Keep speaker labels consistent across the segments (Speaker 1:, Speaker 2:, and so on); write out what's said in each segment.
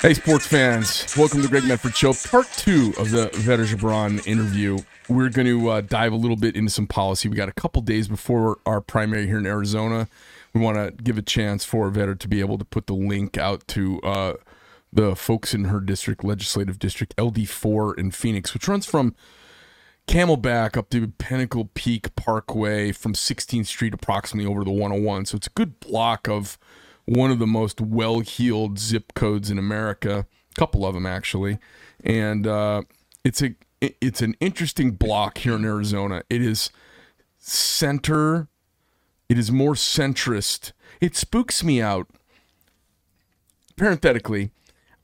Speaker 1: Hey, sports fans. Welcome to Greg Medford Show, part two of the Vera Gebran interview. We're going to uh, dive a little bit into some policy. We got a couple days before our primary here in Arizona. We want to give a chance for Vera to be able to put the link out to uh, the folks in her district, legislative district, LD4 in Phoenix, which runs from Camelback up to Pinnacle Peak Parkway from 16th Street approximately over the 101. So it's a good block of one of the most well-heeled zip codes in America, a couple of them actually, and uh, it's a it's an interesting block here in Arizona. It is center, it is more centrist. It spooks me out. Parenthetically,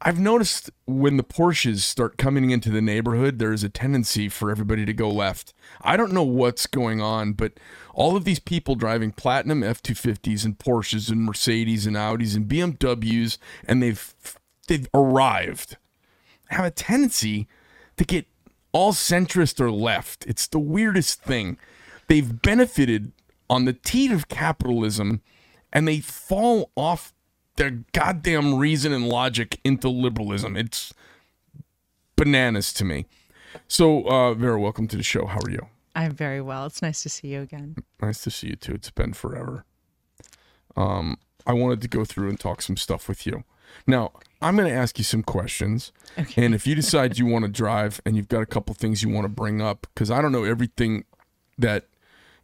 Speaker 1: I've noticed when the Porsches start coming into the neighborhood, there is a tendency for everybody to go left. I don't know what's going on, but all of these people driving platinum F250s and Porsches and Mercedes and Audis and BMWs and they've they've arrived have a tendency to get all centrist or left. It's the weirdest thing. They've benefited on the teat of capitalism and they fall off their goddamn reason and logic into liberalism. It's bananas to me. So, uh, Vera, welcome to the show. How are you?
Speaker 2: I'm very well. It's nice to see you again.
Speaker 1: Nice to see you too. It's been forever. Um, I wanted to go through and talk some stuff with you. Now, I'm going to ask you some questions.
Speaker 2: Okay.
Speaker 1: And if you decide you want to drive and you've got a couple things you want to bring up, because I don't know everything that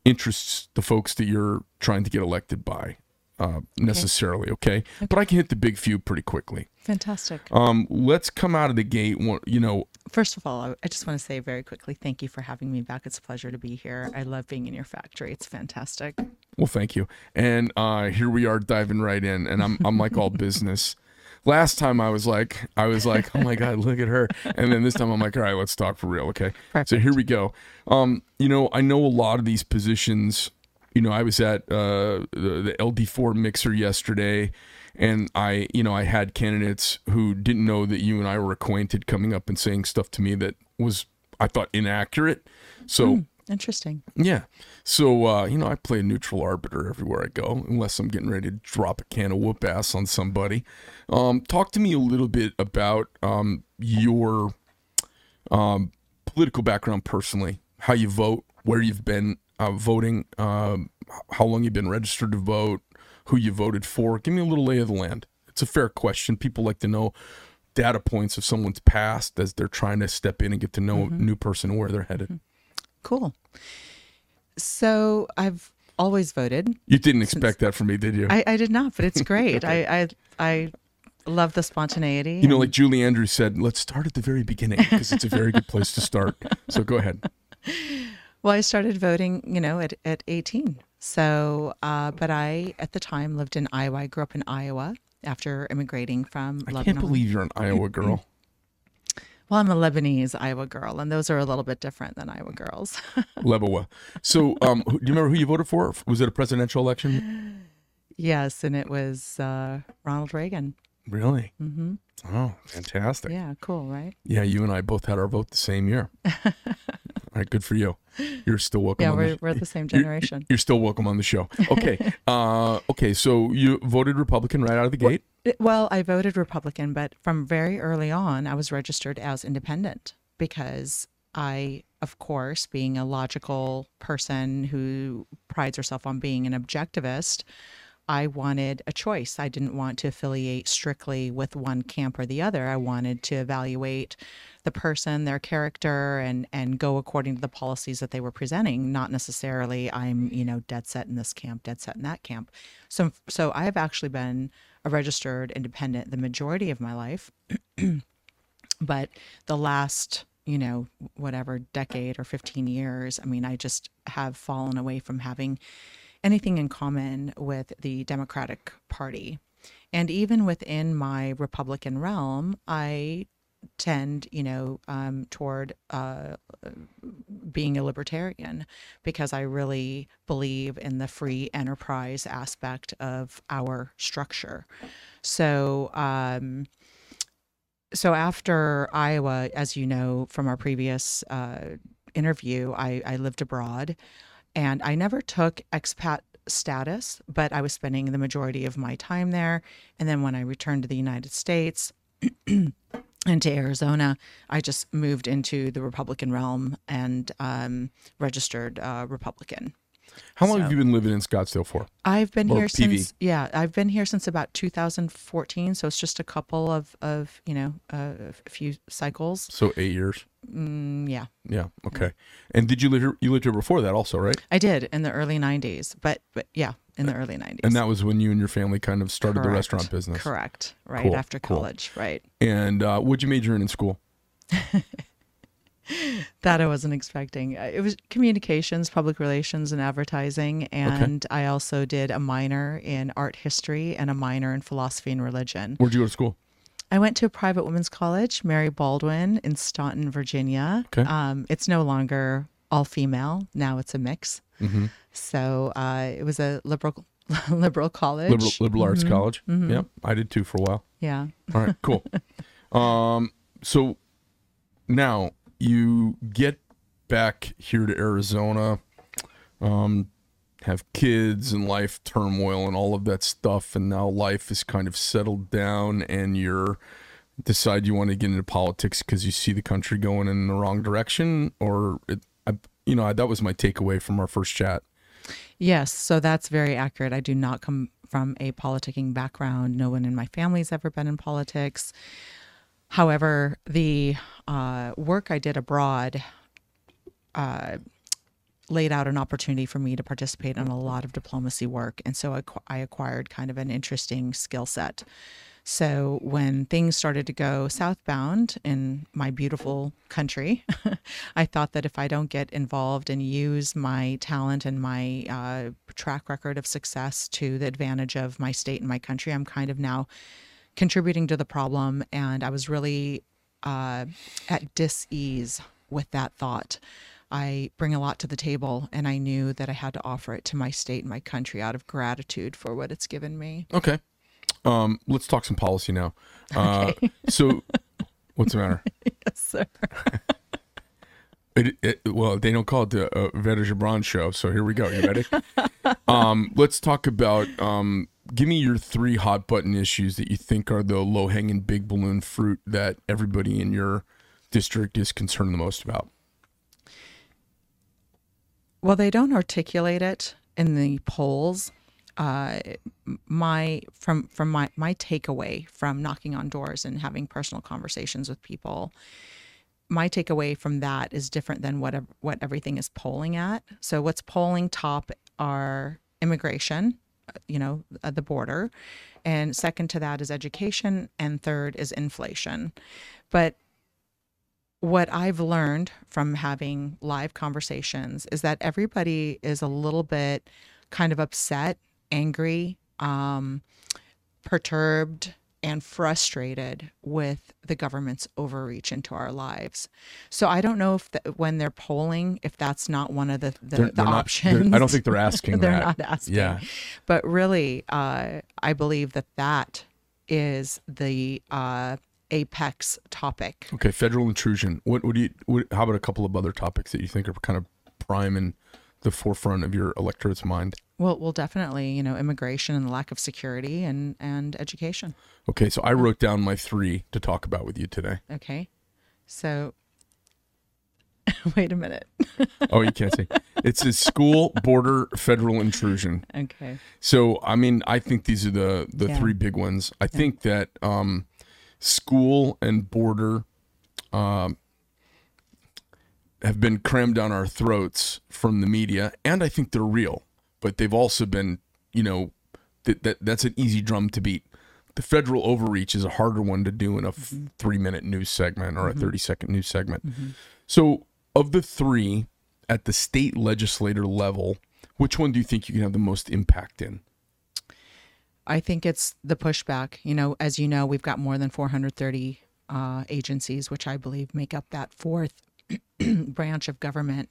Speaker 1: interests the folks that you're trying to get elected by uh, necessarily, okay? But I can hit the big few pretty quickly.
Speaker 2: Fantastic.
Speaker 1: Um, let's come out of the gate. You know,
Speaker 2: First of all, I- just want to say very quickly thank you for having me back. It's a pleasure to be here. I love being in your factory. It's fantastic.
Speaker 1: Well, thank you. And uh, here we are diving right in, and I'm I'm like all business. Last time I was like I was like, oh my god, look at her, and then this time I'm like, all right, let's talk for real, okay? So here we go. Um, you know, I know a lot of these positions. You know, I was at uh, the, the LD4 mixer yesterday, and I, you know, I had candidates who didn't know that you and I were acquainted coming up and saying stuff to me that was I thought inaccurate. So.
Speaker 2: Interesting.
Speaker 1: Yeah. So, uh, you know, I play a neutral arbiter everywhere I go, unless I'm getting ready to drop a can of whoop ass on somebody. Um, talk to me a little bit about um, your um, political background personally, how you vote, where you've been uh, voting, um, how long you've been registered to vote, who you voted for. Give me a little lay of the land. It's a fair question. People like to know data points of someone's past as they're trying to step in and get to know a new person and where they're headed.
Speaker 2: Cool. So I've always voted.
Speaker 1: You didn't expect that from me, did you?
Speaker 2: I, I did not, but it's great. I, I I love the spontaneity.
Speaker 1: you know,
Speaker 2: and-
Speaker 1: like Julie Andrews said, let's start at the very beginning because it's a very good place to start. So go ahead.
Speaker 2: Well, I started voting, you know, at, at 18. So, uh, but I, at the time, lived in Iowa. I grew up in Iowa after immigrating from Lebanon.
Speaker 1: I
Speaker 2: Lebanon.
Speaker 1: can't believe you're an Iowa girl.
Speaker 2: Well, I'm a Lebanese Iowa girl, and those are a little bit different than Iowa girls.
Speaker 1: Lebawa. So, um, do you remember who you voted for? Was it a presidential election?
Speaker 2: yes, and it was uh, Ronald Reagan.
Speaker 1: Really? Mm-hmm. Oh, fantastic.
Speaker 2: Yeah, cool, right?
Speaker 1: Yeah, you and I both had our vote the same year. All right, good for you. You're still welcome.
Speaker 2: Yeah,
Speaker 1: on
Speaker 2: we're,
Speaker 1: the,
Speaker 2: we're the same
Speaker 1: you're-
Speaker 2: generation.
Speaker 1: You're still welcome on the show. Okay. uh, okay. So you voted Republican right out of the gate.
Speaker 2: Well, I voted Republican, but from very early on, I was registered as independent because I, of course, being a logical person who prides herself on being an objectivist, I wanted a choice. I didn't want to affiliate strictly with one camp or the other. I wanted to evaluate the person, their character, and and go according to the policies that they were presenting. Not necessarily I'm you know dead set in this camp, dead set in that camp. So so I have actually been a registered independent the majority of my life, but the last you know whatever decade or 15 years i mean i just have fallen away from having anything in common with the democratic party and even within my republican realm i tend you know um, toward uh, being a libertarian because i really believe in the free enterprise aspect of our structure so um, so after Iowa, as you know from our previous uh, interview, I, I lived abroad, and I never took expat status, but I was spending the majority of my time there. And then when I returned to the United States and to Arizona, I just moved into the Republican realm and um, registered uh, Republican.
Speaker 1: How long
Speaker 2: So-
Speaker 1: have you been living in Scottsdale for?
Speaker 2: I've been
Speaker 1: Or
Speaker 2: here
Speaker 1: PV.
Speaker 2: since yeah, I've been here since about 2014. So it's just a couple of of you know uh, a few cycles.
Speaker 1: So eight years.
Speaker 2: Mm, yeah,
Speaker 1: Yeah. Okay. And did you live here? You lived here before that, also, right?
Speaker 2: I did in the early 90s, but but yeah, in the early 90s.
Speaker 1: And that was when you and your family kind of started the restaurant business.
Speaker 2: Correct. Right
Speaker 1: Cool,
Speaker 2: after
Speaker 1: cool.
Speaker 2: college. Right.
Speaker 1: And uh, what'd you major in in school?
Speaker 2: That I wasn't expecting. Uh, It was communications, public relations, and advertising. And I also did a minor in art history and a minor in philosophy and religion.
Speaker 1: Where'd you go to school?
Speaker 2: I went to a private women's college, Mary Baldwin, in Staunton, Virginia.
Speaker 1: Okay.
Speaker 2: Um, it's no longer all female. Now it's a mix.
Speaker 1: Mm-hmm.
Speaker 2: So uh, it was a liberal liberal college.
Speaker 1: Liberal, liberal arts
Speaker 2: Mm-hmm.
Speaker 1: college. Yep. I did too for a while.
Speaker 2: Yeah.
Speaker 1: All right, cool. um, so now you get back here to Arizona, um, have kids and life turmoil and all of that stuff, and now life is kind of settled down, and you're decide you want to get into politics because you see the country going in the wrong direction, or it, I, you know, that was my takeaway from our first chat.
Speaker 2: Yes, so that's very accurate. I do not come from a politicking background. No one in my family's ever been in politics. However, the uh, work I did abroad uh, laid out an opportunity for me to participate in a lot of diplomacy work. And so I, I acquired kind of an interesting skill set. So when things started to go southbound in my beautiful country, I thought that if I don't get involved and use my talent and my uh, track record of success to the advantage of my state and my country, I'm kind of now contributing to the problem. And I was really uh, at dis-ease with that thought. I bring a lot to the table, and I knew that I had to offer it to my state and my country out of gratitude for what it's given me.
Speaker 1: Okay. Um, let's talk some policy now. Uh, so, what's the matter?
Speaker 2: Yes, sir.
Speaker 1: It, it, well, they don't call it the uh, Gebran show, so here we go. You ready? um, let's talk about. Um, give me your three hot button issues that you think are the low hanging big balloon fruit that everybody in your district is concerned the most about.
Speaker 2: Well, they don't articulate it in the polls. Uh, my from from my my takeaway from knocking on doors and having personal conversations with people, my takeaway from that is different than what what everything is polling at. So what's polling top are immigration, you know, the border, and second to that is education, and third is inflation. But what I've learned from having live conversations is that everybody is a little bit kind of upset, angry, um, perturbed, and frustrated with the government's overreach into our lives. So I don't know if the, when they're polling, if that's not one of the the,
Speaker 1: They're-
Speaker 2: the
Speaker 1: they're not-
Speaker 2: options.
Speaker 1: I don't think they're asking
Speaker 2: they're
Speaker 1: that.
Speaker 2: not asking.
Speaker 1: Yeah.
Speaker 2: But really, uh, I believe that that is the uh, apex topic.
Speaker 1: Okay, federal intrusion. What would you? What, how about a couple of other topics that you think are kind of prime in the forefront of your electorate's mind?
Speaker 2: Well, well, definitely, you know, immigration and the lack of security and and education.
Speaker 1: Okay, so I wrote down my three to talk about with you today.
Speaker 2: Okay, so wait a minute.
Speaker 1: Oh, you can't see. It's says school, border, federal intrusion.
Speaker 2: Okay,
Speaker 1: So, I mean, I think these are the the
Speaker 2: Yeah.
Speaker 1: three big ones. I think that um, school and border um, have been crammed down our throats from the media, and I think they're real. But they've also been, you know, that, that that's an easy drum to beat. The federal overreach is a harder one to do in a f- mm-hmm. three minute news segment or a mm-hmm. 30 second news segment. Mm-hmm. So, of the three at the state legislator level, which one do you think you can have the most impact in?
Speaker 2: I think it's the pushback. You know, as you know, we've got more than 430 uh, agencies, which I believe make up that fourth branch of government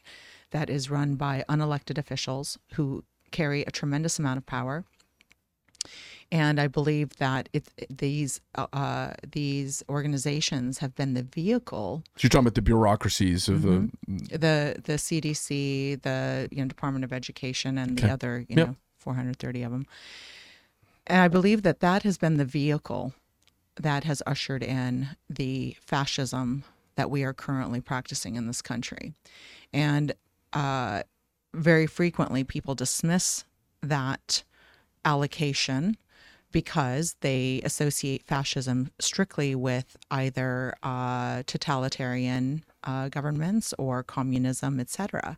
Speaker 2: that is run by unelected officials who carry a tremendous amount of power. And I believe that it, these uh, uh, these organizations have been the vehicle
Speaker 1: So you're talking about the bureaucracies of
Speaker 2: the the CDC, the you know Department of Education, and the
Speaker 1: Okay.
Speaker 2: other you
Speaker 1: Yep.
Speaker 2: know 430 of them. And I believe that that has been the vehicle that has ushered in the fascism that we are currently practicing in this country. And uh, very frequently, people dismiss that allocation because they associate fascism strictly with either uh, totalitarian uh, governments or communism, etc.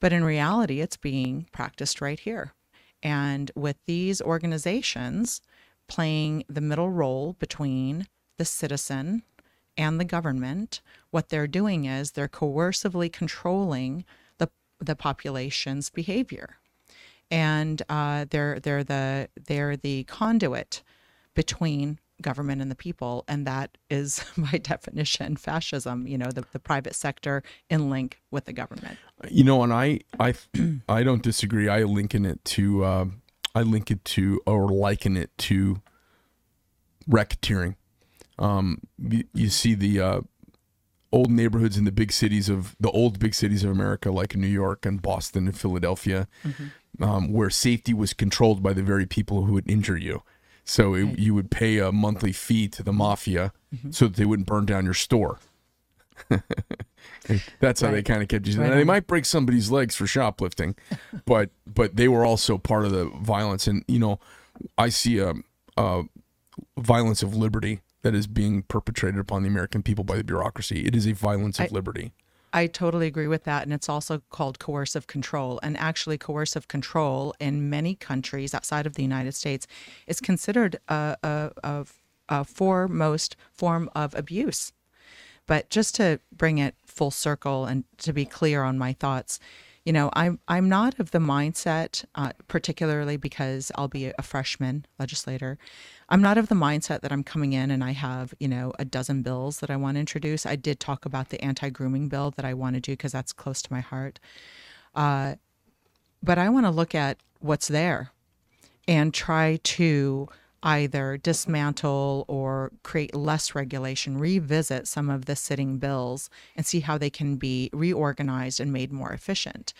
Speaker 2: But in reality, it's being practiced right here. And with these organizations playing the middle role between the citizen and the government, what they're doing is they're coercively controlling the, the population's behavior. And uh, they're, they're, the, they're the conduit between government and the people. And that is, by definition, fascism, you know, the, the private sector in link with the government.
Speaker 1: You know, and I I I don't disagree. I liken it to uh, I link it to or liken it to racketeering. Um, you, you see the uh, old neighborhoods in the big cities of the old big cities of America, like New York and Boston and Philadelphia, um, where safety was controlled by the very people who would injure you. So it, you would pay a monthly fee to the mafia so that they wouldn't burn down your store. That's how they kind of kept you.
Speaker 2: Right
Speaker 1: Now, they might break somebody's legs for shoplifting, but but they were also part of the violence. And you know, I see a, a violence of liberty that is being perpetrated upon the American people by the bureaucracy. It is a violence of
Speaker 2: I-
Speaker 1: liberty.
Speaker 2: I totally agree with that. And it's also called coercive control. And actually, coercive control in many countries outside of the United States is considered a, a, a, a foremost form of abuse. But just to bring it full circle and to be clear on my thoughts, you know, I'm I'm not of the mindset, uh, particularly because I'll be a freshman legislator. I'm not of the mindset that I'm coming in and I have, you know, a dozen bills that I want to introduce. I did talk about the anti-grooming bill that I want to do because that's close to my heart. Uh, but I want to look at what's there and try to either dismantle or create less regulation, revisit some of the sitting bills and see how they can be reorganized and made more efficient.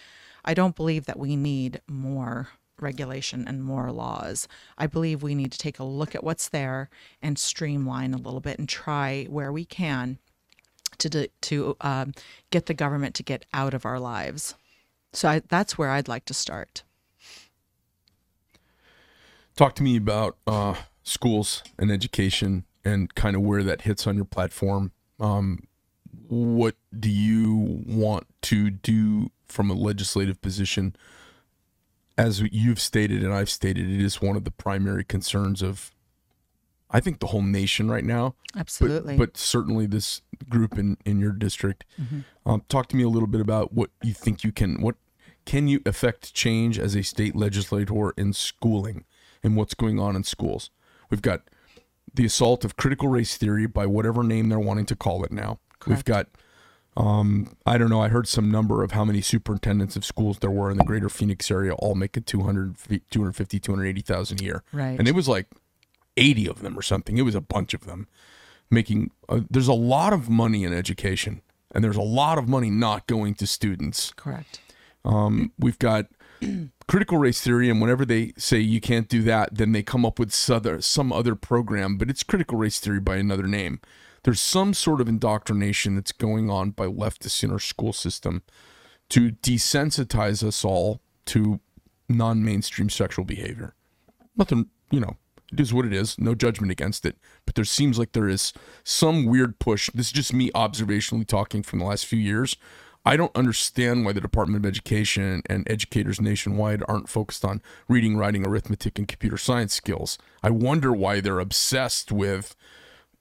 Speaker 2: I don't believe that we need more regulation and more laws. I believe we need to take a look at what's there and streamline a little bit and try where we can to to um, get the government to get out of our lives. So I, that's where I'd like to start.
Speaker 1: Talk to me about uh, schools and education and kind of where that hits on your platform. Um, what do you want to do from a legislative position? As you've stated and I've stated, it is one of the primary concerns of, I think, the whole nation right now. But-
Speaker 2: Absolutely.
Speaker 1: But, certainly this group in, in your district. Um, talk to me a little bit about what you think you can, what can you affect change as a state legislator in schooling and what's going on in schools? We've got the assault of critical race theory by whatever name they're wanting to call it now. We've got, um, I don't know, I heard some number of how many superintendents of schools there were in the greater Phoenix area, all making 200, 250, 280,000 a year.
Speaker 2: Right.
Speaker 1: And it was like 80 of them or something. It was a bunch of them making, uh, there's a lot of money in education and there's a lot of money not going to students.
Speaker 2: Correct.
Speaker 1: Um, we've got critical race theory, and whenever they say you can't do that, then they come up with some other, program, but it's critical race theory by another name. There's some sort of indoctrination that's going on by leftists in our school system to desensitize us all to non mainstream sexual behavior. Nothing, you know, it is what it is. No judgment against it. But there seems like there is some weird push. This is just me observationally talking from the last few years. I don't understand why the Department of Education and educators nationwide aren't focused on reading, writing, arithmetic, and computer science skills. I wonder why they're obsessed with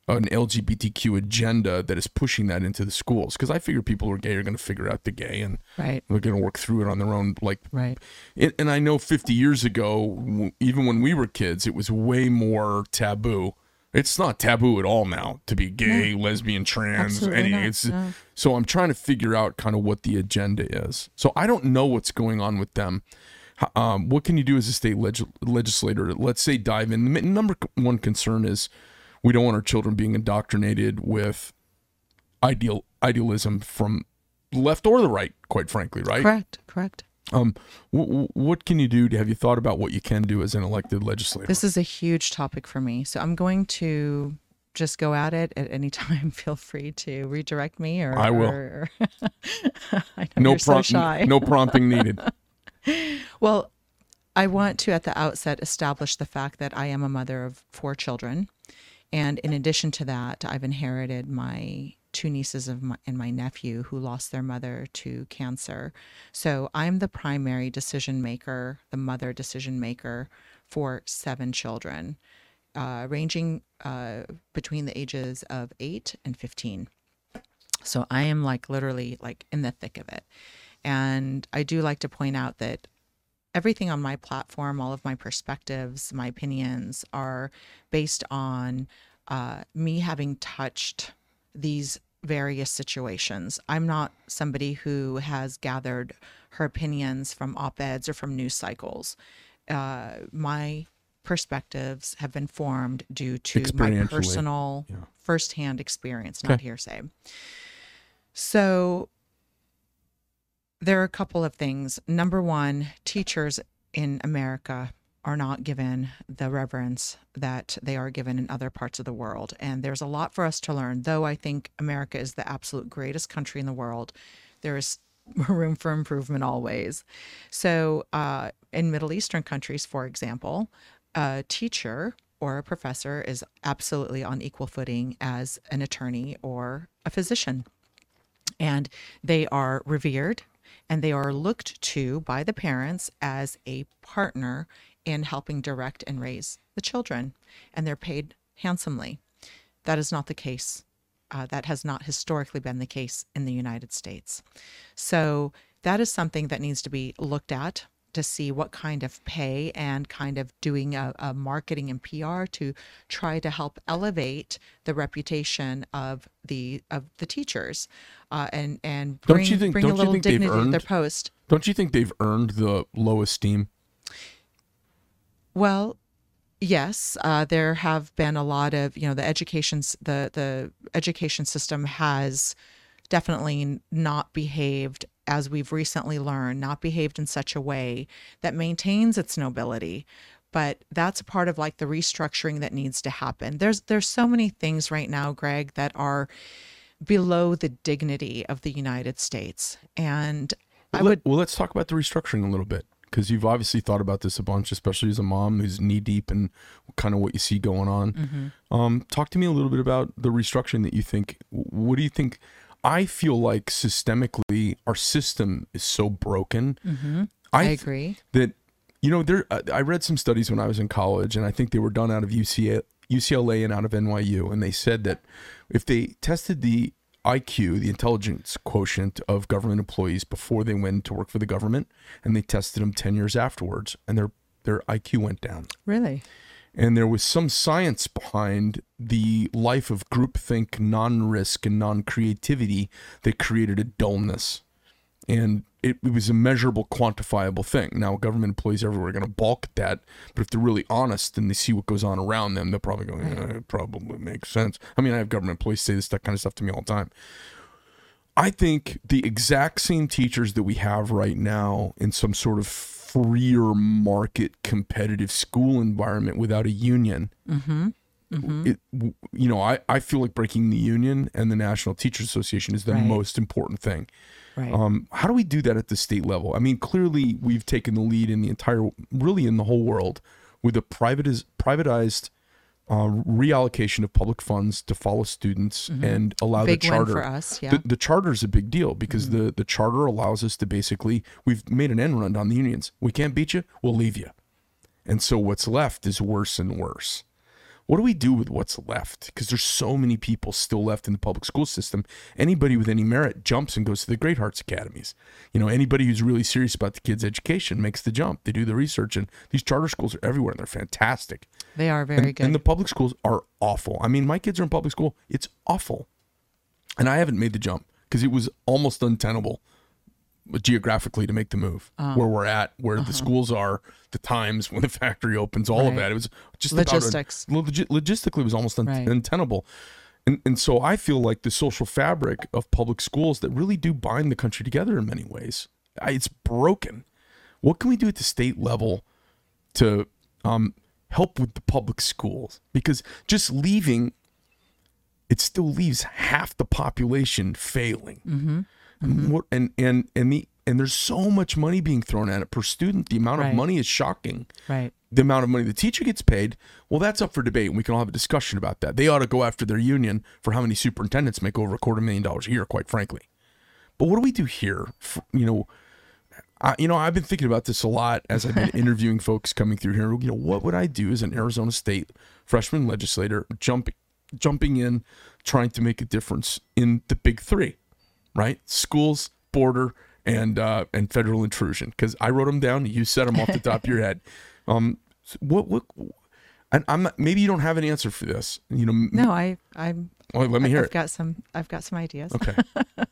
Speaker 1: an LGBTQ agenda that is pushing that into the schools. Because I figure people who are gay are going to figure out the gay and
Speaker 2: Right.
Speaker 1: they're going to work through it on their own. Like
Speaker 2: Right.
Speaker 1: and, and I know 50 years ago, w- even when we were kids, it was way more taboo. It's not taboo at all now to be gay, lesbian, trans,
Speaker 2: Absolutely
Speaker 1: any.
Speaker 2: not.
Speaker 1: It's
Speaker 2: No.
Speaker 1: so I'm trying to figure out kind of what the agenda is. So I don't know what's going on with them. Um, what can you do as a state leg- legislator? Let's say dive in. The number one concern is we don't want our children being indoctrinated with ideal idealism from left or the right. Quite frankly, right?
Speaker 2: Correct. Correct.
Speaker 1: Um, w- what can you do? Have you thought about what you can do as an elected legislator?
Speaker 2: This is a huge topic for me. So I'm going to just go at it at any time. Feel free to redirect me or
Speaker 1: I will.
Speaker 2: or- I
Speaker 1: no,
Speaker 2: you're so shy.
Speaker 1: no prompting needed.
Speaker 2: Well, I want to at the outset establish the fact that I am a mother of four children. And in addition to that, I've inherited my two nieces of my, and my nephew who lost their mother to cancer. So I'm the primary decision maker, the mother decision maker for seven children, uh, ranging uh, between the ages of eight and 15. So I am like literally like in the thick of it. And I do like to point out that everything on my platform, all of my perspectives, my opinions are based on uh, me having touched these various situations. I'm not somebody who has gathered her opinions from op eds or from news cycles. Uh, my perspectives have been formed due to my personal
Speaker 1: Yeah.
Speaker 2: firsthand experience, not
Speaker 1: Okay.
Speaker 2: hearsay. So there are a couple of things. Number one, teachers in America are not given the reverence that they are given in other parts of the world. And there's a lot for us to learn. Though I think America is the absolute greatest country in the world, there is room for improvement always. So, uh, in Middle Eastern countries, for example, a teacher or a professor is absolutely on equal footing as an attorney or a physician and they are revered and they are looked to by the parents as a partner in helping direct and raise the children and they're paid handsomely that is not the case uh, that has not historically been the case in the united states so that is something that needs to be looked at to see what kind of pay and kind of doing a, a marketing and PR to try to help elevate the reputation of the of the teachers, uh, and and
Speaker 1: Don't you think-
Speaker 2: bring
Speaker 1: don't
Speaker 2: a
Speaker 1: you
Speaker 2: little dignity to their post.
Speaker 1: Don't you think they've earned the low esteem?
Speaker 2: Well, yes, uh, there have been a lot of you know the education's the the education system has definitely not behaved as we've recently learned, not behaved in such a way that maintains its nobility. But that's a part of like the restructuring that needs to happen. There's there's so many things right now, Greg, that are below the dignity of the United States, and I would
Speaker 1: well, let's talk about the restructuring a little bit because you've obviously thought about this a bunch, especially as a mom who's knee deep in kind of what you see going on.
Speaker 2: Mm-hmm.
Speaker 1: Um, talk to me a little bit about the restructuring that you think. What do you think? I feel like systemically, our system is so broken.
Speaker 2: Mm-hmm. I
Speaker 1: th-
Speaker 2: agree.
Speaker 1: that you know there I- I read some studies when I was in college and I think they were done out of UCLA, UCLA and out of NYU and they said that if they tested the IQ, the intelligence quotient of government employees before they went to work for the government and they tested them 10 years afterwards and their their IQ went down.
Speaker 2: Really,
Speaker 1: And there was some science behind the life of groupthink, non-risk and non-creativity that created a dullness and it, it was a measurable, quantifiable thing. Now, government employees everywhere are going to balk at that, but if they're really honest and they see what goes on around them, they'll probably go, yeah, it probably makes sense. I mean, I have government employees say this that kind of stuff to me all the time. I think the exact same teachers that we have right now in some sort of freer market competitive school environment without a union Hmm. it, you know, I, I feel like breaking the union and the National Teachers Association is the
Speaker 2: Right.
Speaker 1: most important thing.
Speaker 2: Right?
Speaker 1: Um, how do we do that at the state level? I mean, clearly we've taken the lead in the entire, really in the whole world, with a privatiz- privatized uh, reallocation of public funds to follow students and allow
Speaker 2: Mm-hmm. Big
Speaker 1: the charter.
Speaker 2: for us, yeah.
Speaker 1: The, the charter is a big deal because the the charter allows us to basically we've made an end run on the unions. We can't beat you, we'll leave you. And so what's left is worse and worse. What do we do with what's left? Because there's so many people still left in the public school system. Anybody with any merit jumps and goes to the Great Hearts Academies. You know, anybody who's really serious about the kids' education makes the jump. They do the research, and these charter schools are everywhere, and they're fantastic.
Speaker 2: they are very
Speaker 1: and,
Speaker 2: good.
Speaker 1: and the public schools are awful. I mean, my kids are in public school. It's awful. And I haven't made the jump because it was almost untenable geographically to make the move
Speaker 2: Uh,
Speaker 1: where we're at, where
Speaker 2: uh-huh.
Speaker 1: the schools are, the times when the factory opens, all of that. It was just
Speaker 2: Logistics.
Speaker 1: About a, logi- logistically, it was almost un-
Speaker 2: Right.
Speaker 1: untenable. And, and so I feel like the social fabric of public schools that really do bind the country together in many ways, I- it's broken. What can we do at the state level to um, help with the public schools? Because just leaving, it still leaves half the population failing.
Speaker 2: Mm-hmm.
Speaker 1: And what- And and and the and there's so much money being thrown at it per student. The amount
Speaker 2: Right.
Speaker 1: of money is shocking.
Speaker 2: Right.
Speaker 1: The amount of money the teacher gets paid, well, that's up for debate, and we can all have a discussion about that. They ought to go after their union for how many superintendents make over a quarter million dollars a year, quite frankly. But what do we do here? F- You know, I, you know, I've been thinking about this a lot as I've been interviewing folks coming through here. You know, what would I do as an Arizona State freshman legislator, jumping, jumping in, trying to make a difference in the big three, right? Schools, border, and uh, and federal intrusion. Because I wrote them down. You said them off the top of your head. Um, what what? And I'm not. Maybe you don't have an answer for this. You know.
Speaker 2: No, I I'm
Speaker 1: Well, let me hear
Speaker 2: I've
Speaker 1: it.
Speaker 2: got some I've got some ideas.
Speaker 1: Okay.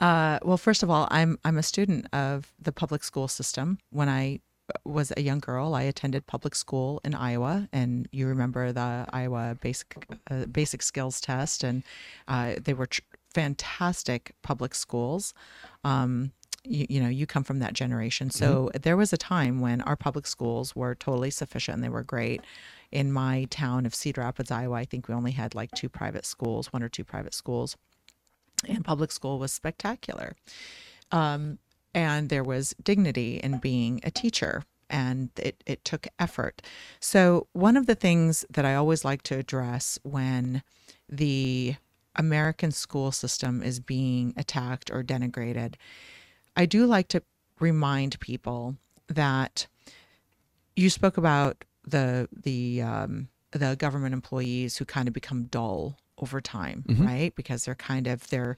Speaker 2: Uh, well, first of all, I'm I'm a student of the public school system. When I was a young girl, I attended public school in Iowa, and you remember the Iowa basic uh, basic skills test, and uh, they were tr- fantastic public schools. Um, you, you know, you come from that generation, so there was a time when our public schools were totally sufficient and they were great. In my town of Cedar Rapids, Iowa, I think we only had like two private schools, one or two private schools and public school was spectacular. Um, and there was dignity in being a teacher, and it, it took effort. So, one of the things that I always like to address when the American school system is being attacked or denigrated, I do like to remind people that you spoke about the the um, the government employees who kind of become dull over time, right? Because they're kind of their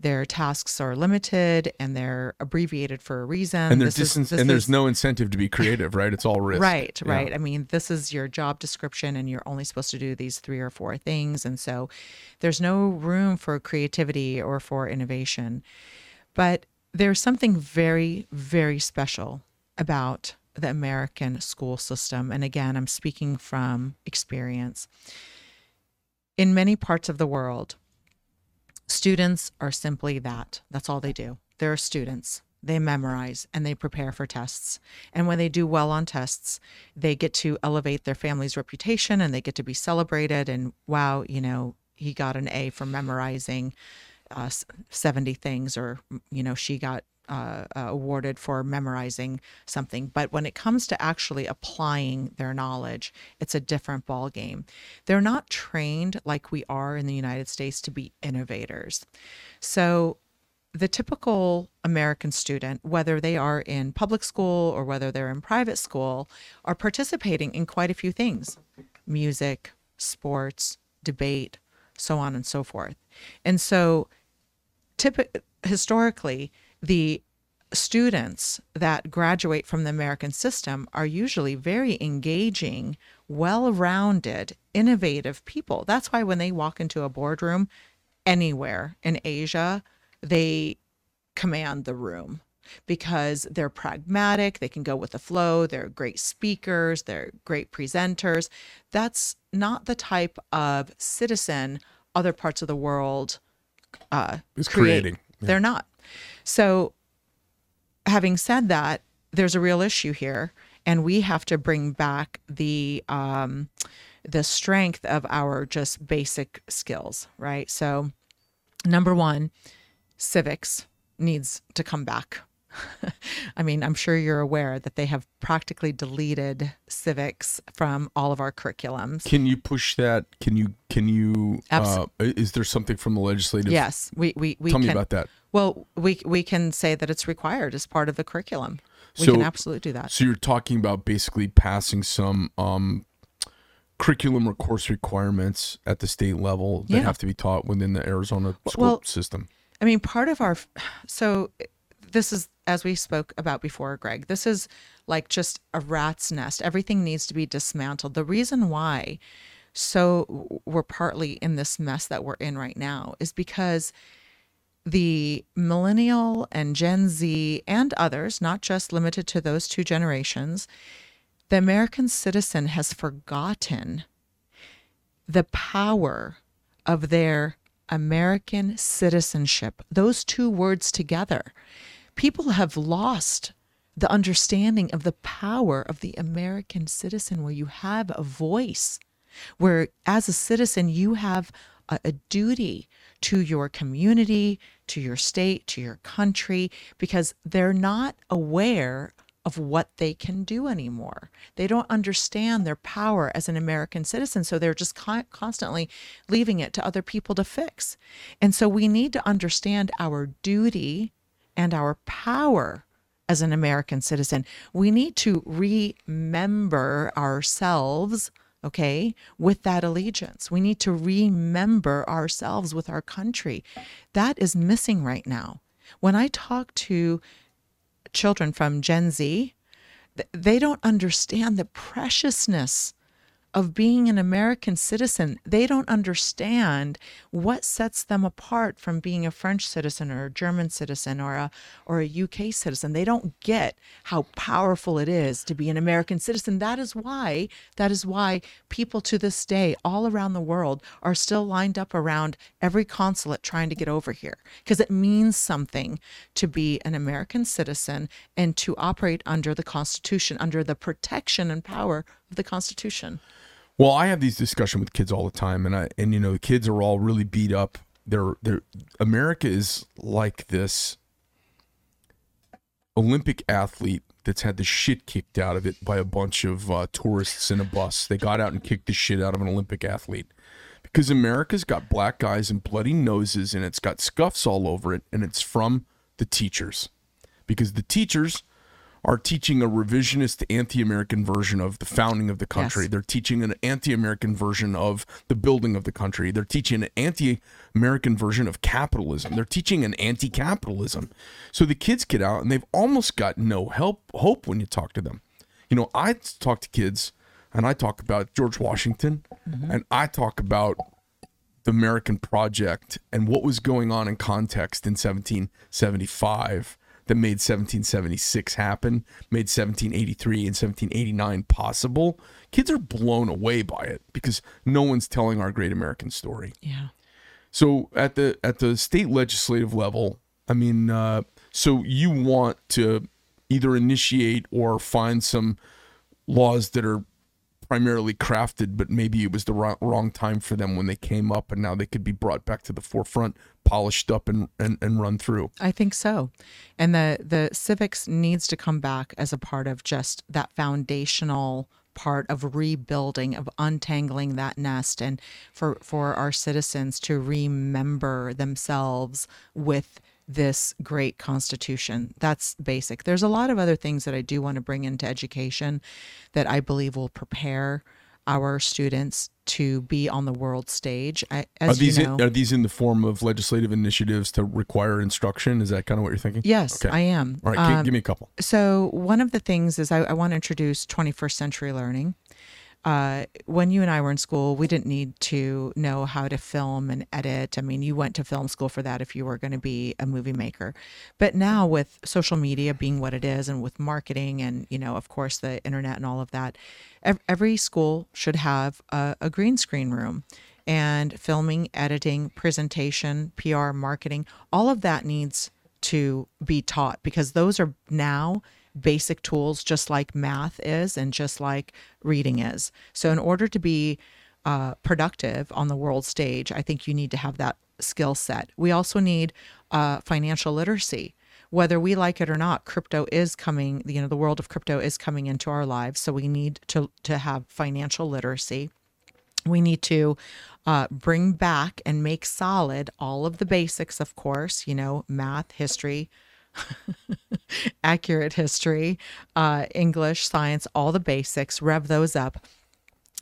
Speaker 2: their tasks are limited and they're abbreviated for a reason.
Speaker 1: And
Speaker 2: is-
Speaker 1: and there's
Speaker 2: is-
Speaker 1: no incentive to be creative, right? It's all risk.
Speaker 2: Right,
Speaker 1: Yeah.
Speaker 2: right. I mean, this is your job description, and you're only supposed to do these three or four things. And so there's no room for creativity or for innovation. But there's something very, very special about the American school system. And again, I'm speaking from experience. In many parts of the world, students are simply that. That's all they do. They're students. They memorize and they prepare for tests. And when they do well on tests, they get to elevate their family's reputation and they get to be celebrated. And wow, you know, he got an A for memorizing uh, 70 things, or, you know, she got uh, uh, awarded for memorizing something. But when it comes to actually applying their knowledge, it's a different ball game. They're not trained like we are in the United States to be innovators. So the typical American student, whether they are in public school or whether they're in private school, are participating in quite a few things music, sports, debate, so on and so forth. And so, typ- historically, the students that graduate from the American system are usually very engaging, well rounded, innovative people. That's why when they walk into a boardroom anywhere in Asia, they command the room because they're pragmatic, they can go with the flow, they're great speakers, they're great presenters. That's not the type of citizen other parts of the world uh,
Speaker 1: It's
Speaker 2: create.
Speaker 1: creating. Yeah.
Speaker 2: They're not. So, having said that, there's a real issue here, and we have to bring back the um, the strength of our just basic skills, right? So, number one, civics needs to come back. I mean, I'm sure you're aware that they have practically deleted civics from all of our curriculums.
Speaker 1: Can you push that? Can you? Can you?
Speaker 2: Abs-
Speaker 1: Uh, is there something from the legislative?
Speaker 2: Yes, we we, we
Speaker 1: Tell
Speaker 2: can.
Speaker 1: me about that.
Speaker 2: Well, we we can say that it's required as part of the curriculum. We
Speaker 1: So-
Speaker 2: can absolutely do that.
Speaker 1: So you're talking about basically passing some um, curriculum or course requirements at the state level that
Speaker 2: Yeah.
Speaker 1: have to be taught within the Arizona school
Speaker 2: well,
Speaker 1: system.
Speaker 2: I mean, part of our so this is as we spoke about before, Greg. This is like just a rat's nest. Everything needs to be dismantled. The reason why so we're partly in this mess that we're in right now is because the millennial and Gen Z and others, not just limited to those two generations, the American citizen has forgotten the power of their American citizenship, those two words together. People have lost the understanding of the power of the American citizen, where you have a voice, where as a citizen, you have a, a duty to your community, to your state, to your country, because they're not aware of what they can do anymore. They don't understand their power as an American citizen. So they're just con- constantly leaving it to other people to fix. And so we need to understand our duty and our power as an American citizen. We need to remember ourselves, okay, with that allegiance. We need to remember ourselves with our country. That is missing right now. When I talk to children from Gen Z, they don't understand the preciousness of being an American citizen. They don't understand what sets them apart from being a French citizen or a German citizen or a or a UK citizen. They don't get how powerful it is to be an American citizen. That is why that is why people to this day all around the world are still lined up around every consulate trying to get over here because it means something to be an American citizen and to operate under the Constitution, under the protection and power of the Constitution.
Speaker 1: Well, I have these discussions with kids all the time, and I and you know the kids are all really beat up. They're they're America is like this Olympic athlete that's had the shit kicked out of it by a bunch of uh, tourists in a bus. They got out and kicked the shit out of an Olympic athlete because America's got black guys and bloody noses, and it's got scuffs all over it, and it's from the teachers because the teachers are teaching a revisionist anti-American version of the founding of the country.
Speaker 2: Yes.
Speaker 1: They're teaching an anti-American version of the building of the country. They're teaching an anti-American version of capitalism. They're teaching an anti-capitalism. So the kids get out and they've almost got no help hope when you talk to them. You know, I talk to kids and I talk about George Washington mm-hmm. and I talk about the American project and what was going on in context in 1775 that made 1776 happen, made 1783 and 1789 possible. Kids are blown away by it because no one's telling our great American story.
Speaker 2: Yeah.
Speaker 1: So at the at the state legislative level, I mean, uh, so you want to either initiate or find some laws that are primarily crafted, but maybe it was the wrong, wrong time for them when they came up, and now they could be brought back to the forefront, polished up, and and, and run through.
Speaker 2: I think so. And the the civics needs to come back as a part of just that foundational part of rebuilding of untangling that nest and for for our citizens to remember themselves with this great constitution that's basic there's a lot of other things that i do want to bring into education that i believe will prepare our students to be on the world stage I,
Speaker 1: Are
Speaker 2: as
Speaker 1: these
Speaker 2: you know
Speaker 1: in, are these in the form of legislative initiatives to require instruction? Is that kind of what you're thinking?
Speaker 2: yes
Speaker 1: Okay.
Speaker 2: i am
Speaker 1: All right,
Speaker 2: Um,
Speaker 1: give me a couple.
Speaker 2: So one of the things is I, I want to introduce 21st century learning. Uh, when you and I were in school, we didn't need to know how to film and edit. I mean, you went to film school for that if you were going to be a movie maker. But now with social media being what it is, and with marketing, and you know, of course, the internet and all of that, every school should have a, a green screen room. And filming, editing, presentation, PR, marketing, all of that needs to be taught because those are now basic tools just like math is and just like reading is. So in order to be uh, productive on the world stage, I think you need to have that skill set. We also need uh, financial literacy. Whether we like it or not, crypto is coming. You know, the world of crypto is coming into our lives, so we need to to have financial literacy we need to uh, bring back and make solid all of the basics, of course, you know, math, history, accurate history, uh, English, science, all the basics, rev those up.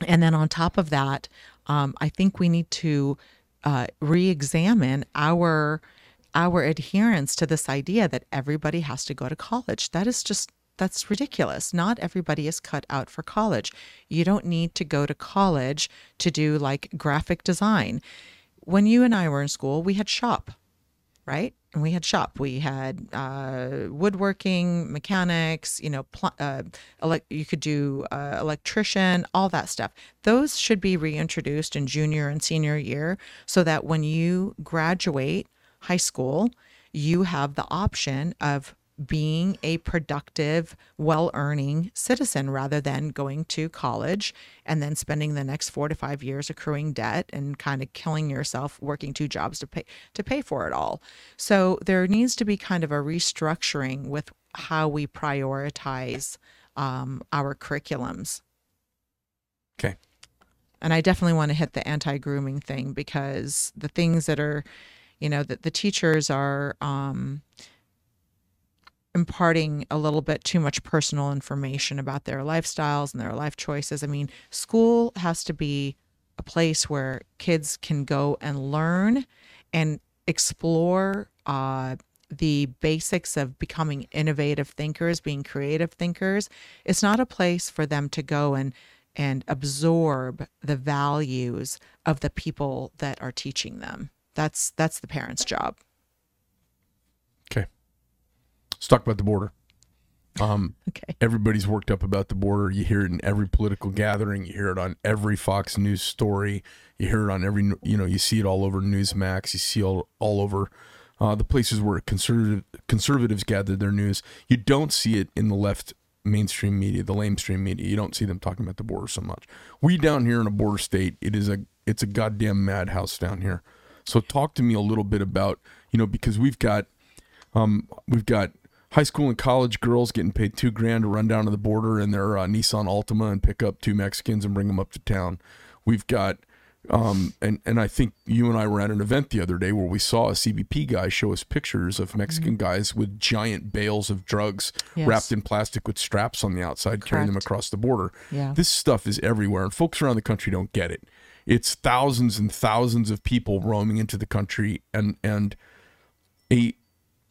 Speaker 2: And then on top of that, um, I think we need to uh, re-examine our our adherence to this idea that everybody has to go to college. That is just that's ridiculous. Not everybody is cut out for college. You don't need to go to college to do like graphic design. When you and I were in school, we had shop, right? And we had shop. We had uh, woodworking, mechanics. You know, pl- uh, you could do uh, electrician, all that stuff. Those should be reintroduced in junior and senior year, so that when you graduate high school, you have the option of being a productive, well earning citizen rather than going to college and then spending the next four to five years accruing debt and kind of killing yourself working two jobs to pay to pay for it all. So there needs to be kind of a restructuring with how we prioritize um, our curriculums.
Speaker 1: Okay.
Speaker 2: And I definitely want to hit the anti grooming thing because the things that are, you know, that the teachers are um, imparting a little bit too much personal information about their lifestyles and their life choices. I mean, school has to be a place where kids can go and learn and explore uh, the basics of becoming innovative thinkers, being creative thinkers. It's not a place for them to go and and absorb the values of the people that are teaching them. That's that's the parents' job.
Speaker 1: Let's talk about the border. Um,
Speaker 2: Okay.
Speaker 1: everybody's worked up about the border. You hear it in every political gathering. You hear it on every Fox News story. You hear it on every, you know, you see it all over Newsmax. You see all all over uh, the places where conservative conservatives gather their news. You don't see it in the left mainstream media, the lamestream media. You don't see them talking about the border so much. We down here in a border state, it is a it's a goddamn madhouse down here. So talk to me a little bit about you know because we've got um, we've got high school and college girls getting paid two grand to run down to the border in their uh, Nissan Altima and pick up two Mexicans and bring them up to town. We've got, um, and and I think you and I were at an event the other day where we saw a CBP guy show us pictures of Mexican guys with giant bales of drugs
Speaker 2: Yes.
Speaker 1: wrapped in plastic with straps on the outside, carrying them across the border.
Speaker 2: Yeah.
Speaker 1: This stuff is everywhere, and folks around the country don't get it. It's thousands and thousands of people roaming into the country, and and a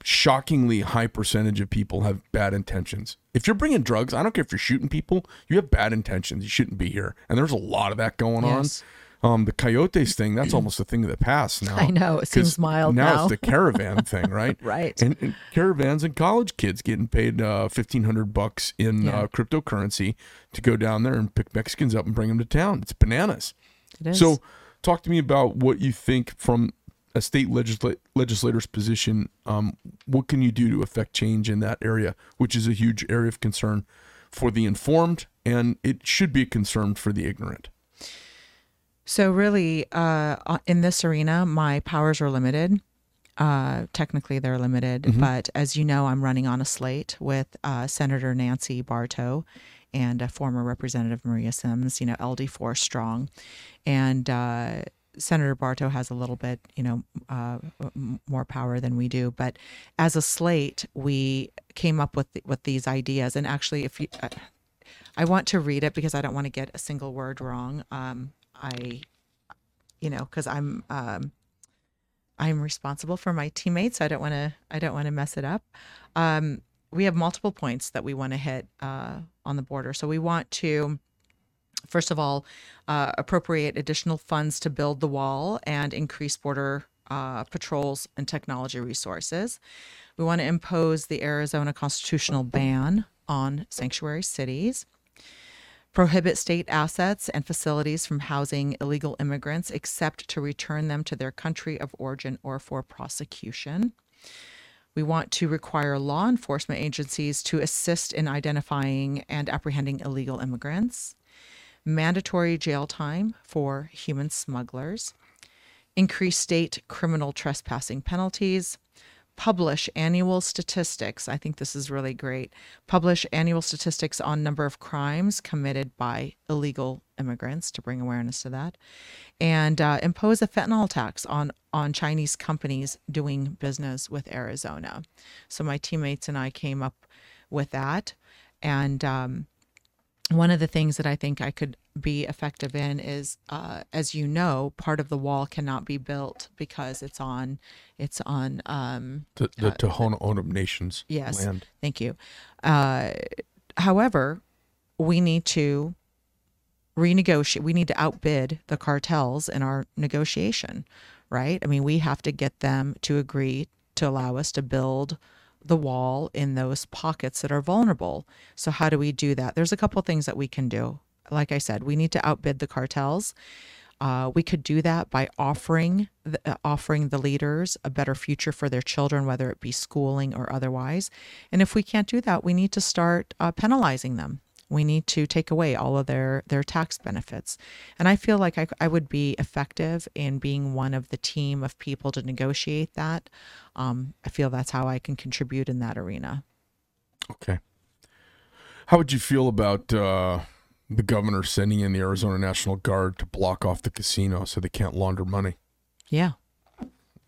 Speaker 1: shockingly high percentage of people have bad intentions. If you're bringing drugs, I don't care if you're shooting people, you have bad intentions. You shouldn't be here. And there's a lot of that going
Speaker 2: Yes.
Speaker 1: on. Um, the coyotes thing, that's almost a thing of the past now.
Speaker 2: I know, it seems mild now.
Speaker 1: it's the caravan thing, right?
Speaker 2: Right.
Speaker 1: And, and caravans and college kids getting paid uh, fifteen hundred bucks in
Speaker 2: Yeah.
Speaker 1: uh, cryptocurrency to go down there and pick Mexicans up and bring them to town. It's bananas.
Speaker 2: It is.
Speaker 1: So, talk to me about what you think from a state legisla- legislator's position. Um, what can you do to affect change in that area, which is a huge area of concern for the informed, and it should be a concern for the ignorant.
Speaker 2: So really, uh, uh, in this arena, my powers are limited. Uh, technically, they're limited, but as you know, I'm running on a slate with uh, Senator Nancy Barto and uh, former Representative Maria Syms. You know, LD4 strong, and uh, Senator Barto has a little bit, you know, uh, more power than we do. But as a slate, we came up with with these ideas, and actually, if you. Uh, I want to read it because I don't want to get a single word wrong. Um, I, you know, because I'm um, I'm responsible for my teammates. I don't want to I don't want to mess it up. Um, we have multiple points that we want to hit uh, on the border. So we want to. First of all, uh, appropriate additional funds to build the wall and increase border uh, patrols and technology resources. We want to impose the Arizona constitutional ban on sanctuary cities prohibit state assets and facilities from housing illegal immigrants except to return them to their country of origin or for prosecution. We want to require law enforcement agencies to assist in identifying and apprehending illegal immigrants, mandatory jail time for human smugglers, increase state criminal trespassing penalties, publish annual statistics. I think this is really great. Publish annual statistics on number of crimes committed by illegal immigrants to bring awareness to that, and uh, impose a fentanyl tax on on Chinese companies doing business with Arizona. So my teammates and I came up with that, and um, one of the things that I think I could be effective in is, uh, as you know, part of the wall cannot be built because it's on, it's on. Um,
Speaker 1: The, the Tohono O'odham Nation's
Speaker 2: yes,
Speaker 1: land.
Speaker 2: thank you. Uh, however, we need to renegotiate. We need to outbid the cartels in our negotiation, right? I mean, we have to get them to agree to allow us to build the wall in those pockets that are vulnerable. So how do we do that? There's a couple things that we can do. Like I said, we need to outbid the cartels. Uh, we could do that by offering the, uh, offering the leaders a better future for their children, whether it be schooling or otherwise. And if we can't do that, we need to start uh, penalizing them. We need to take away all of their their tax benefits. And I feel like I, I would be effective in being one of the team of people to negotiate that. Um, I feel that's how I can contribute in that arena.
Speaker 1: Okay. How would you feel about uh, the governor sending in the Arizona National Guard to block off the casino so they can't launder money?
Speaker 2: Yeah,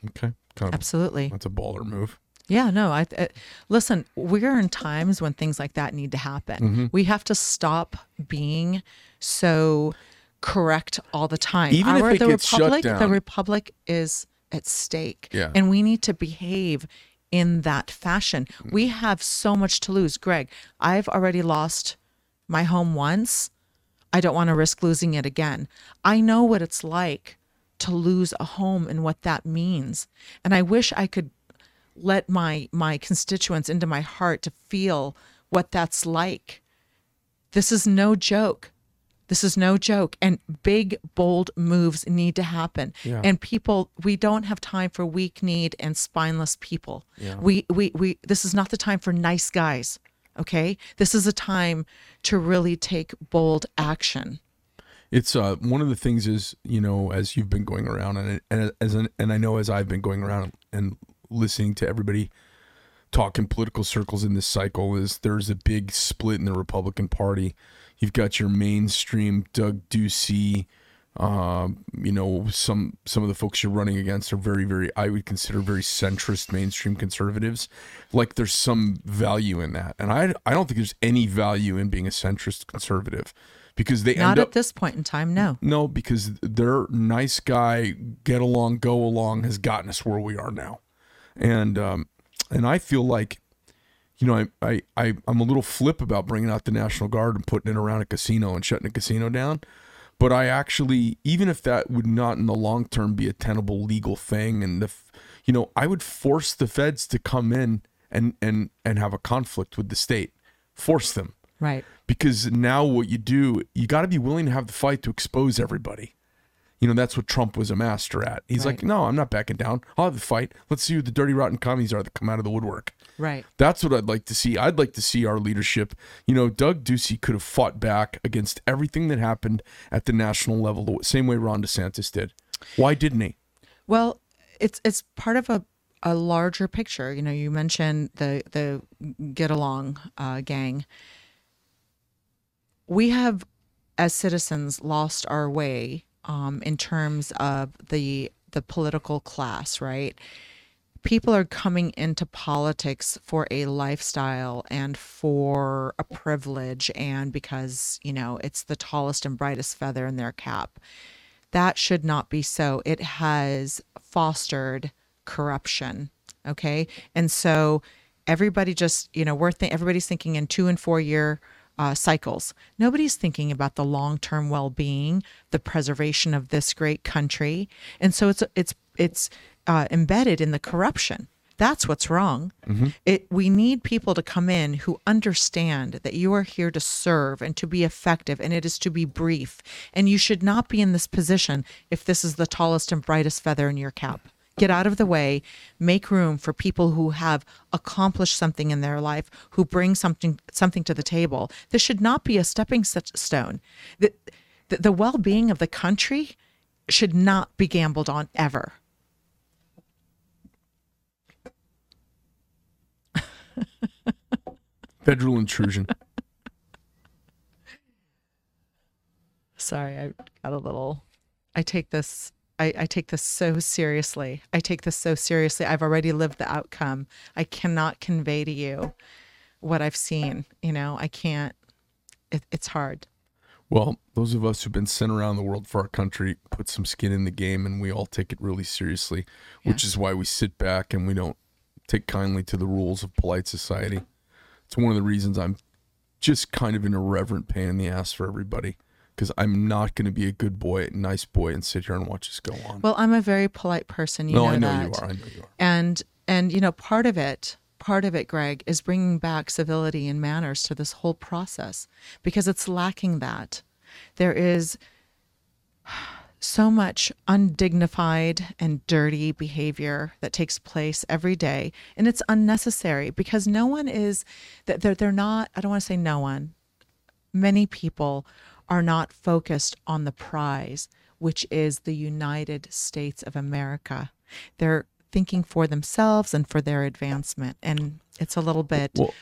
Speaker 1: Okay. Kind of,
Speaker 2: absolutely.
Speaker 1: that's a baller move.
Speaker 2: Yeah, no, I, I listen, we're in times when things like that need to happen.
Speaker 1: Mm-hmm.
Speaker 2: We have to stop being so correct all the time.
Speaker 1: Even if it
Speaker 2: the
Speaker 1: gets shut
Speaker 2: republic, the republic is at stake.
Speaker 1: Yeah.
Speaker 2: And we need to behave in that fashion.
Speaker 1: Mm.
Speaker 2: We have so much to lose. Greg, I've already lost my home once. I don't want to risk losing it again. I know what it's like to lose a home and what that means. And I wish I could let my my constituents into my heart to feel what that's like. This is no joke. This is no joke. And big, bold moves need to happen.
Speaker 1: Yeah.
Speaker 2: And people, we don't have time for weak kneed and spineless people. We, we, we, this is not the time for nice guys. Okay. This is a time to really take bold action.
Speaker 1: It's uh one of the things is you know as you've been going around and and as an, and I know as I've been going around and listening to everybody talk in political circles in this cycle is there's a big split in the Republican Party. You've got your mainstream Doug Ducey, um, you know some some of the folks you're running against are very very I would consider very centrist mainstream conservatives. Like there's some value in that, and I I don't think there's any value in being a centrist conservative because they
Speaker 2: Not at this point in time. No.
Speaker 1: no, because their nice guy, get along, go along has gotten us where we are now, and um, and I feel like, you know, I, I I I'm a little flip about bringing out the National Guard and putting it around a casino and shutting a casino down, but I actually, even if that would not in the long term be a tenable legal thing, and the, you know, I would force the feds to come in and and and have a conflict with the state, force them
Speaker 2: Right.
Speaker 1: because now what you do, you got to be willing to have the fight to expose everybody. You know, that's what Trump was a master at. He's like, no, I'm not backing down. I'll have the fight. Let's see who the dirty, rotten commies are that come out of the woodwork.
Speaker 2: Right.
Speaker 1: That's what I'd like to see. I'd like to see our leadership. You know, Doug Ducey could have fought back against everything that happened at the national level, the same way Ron DeSantis did. Why didn't he?
Speaker 2: Well, it's it's part of a, a larger picture. You know, you mentioned the the get along uh, gang. We have, as citizens, lost our way um, in terms of the the political class. Right, people are coming into politics for a lifestyle and for a privilege, and because you know it's the tallest and brightest feather in their cap that should not be so. It has fostered corruption. Okay. And so everybody just, you know, we're th- everybody's thinking in two and four year uh, cycles. Nobody's thinking about the long term well being, the preservation of this great country. And so it's, it's, it's uh, embedded in the corruption. That's what's wrong. It we need people to come in who understand that you are here to serve and to be effective and it is to be brief. And you should not be in this position if this is the tallest and brightest feather in your cap. Get out of the way, make room for people who have accomplished something in their life, who bring something something to the table. This should not be a stepping stone. The, the, the well-being of the country should not be gambled on ever.
Speaker 1: Federal intrusion.
Speaker 2: sorry i got a little i take this I, I take this so seriously. I take this so seriously. I've already lived the outcome. I cannot convey to you what i've seen you know? I can't. It, it's hard.
Speaker 1: Well, those of us who've been sent around the world for our country put some skin in the game and we all take it really seriously, which is why we sit back and we don't take kindly to the rules of polite society. It's one of the reasons I'm just kind of an irreverent pain in the ass for everybody because I'm not going to be a good boy, nice boy, and sit here and watch this go on.
Speaker 2: well i'm a very polite person you
Speaker 1: no,
Speaker 2: know
Speaker 1: I know
Speaker 2: that
Speaker 1: you are. I know you are.
Speaker 2: and and you know part of it part of it greg is bringing back civility and manners to this whole process because it's lacking that there is so much undignified and dirty behavior that takes place every day and it's unnecessary because no one is that they're, they're not i don't want to say no one many people are not focused on the prize which is the united states of america they're thinking for themselves and for their advancement and it's a little bit
Speaker 1: Well,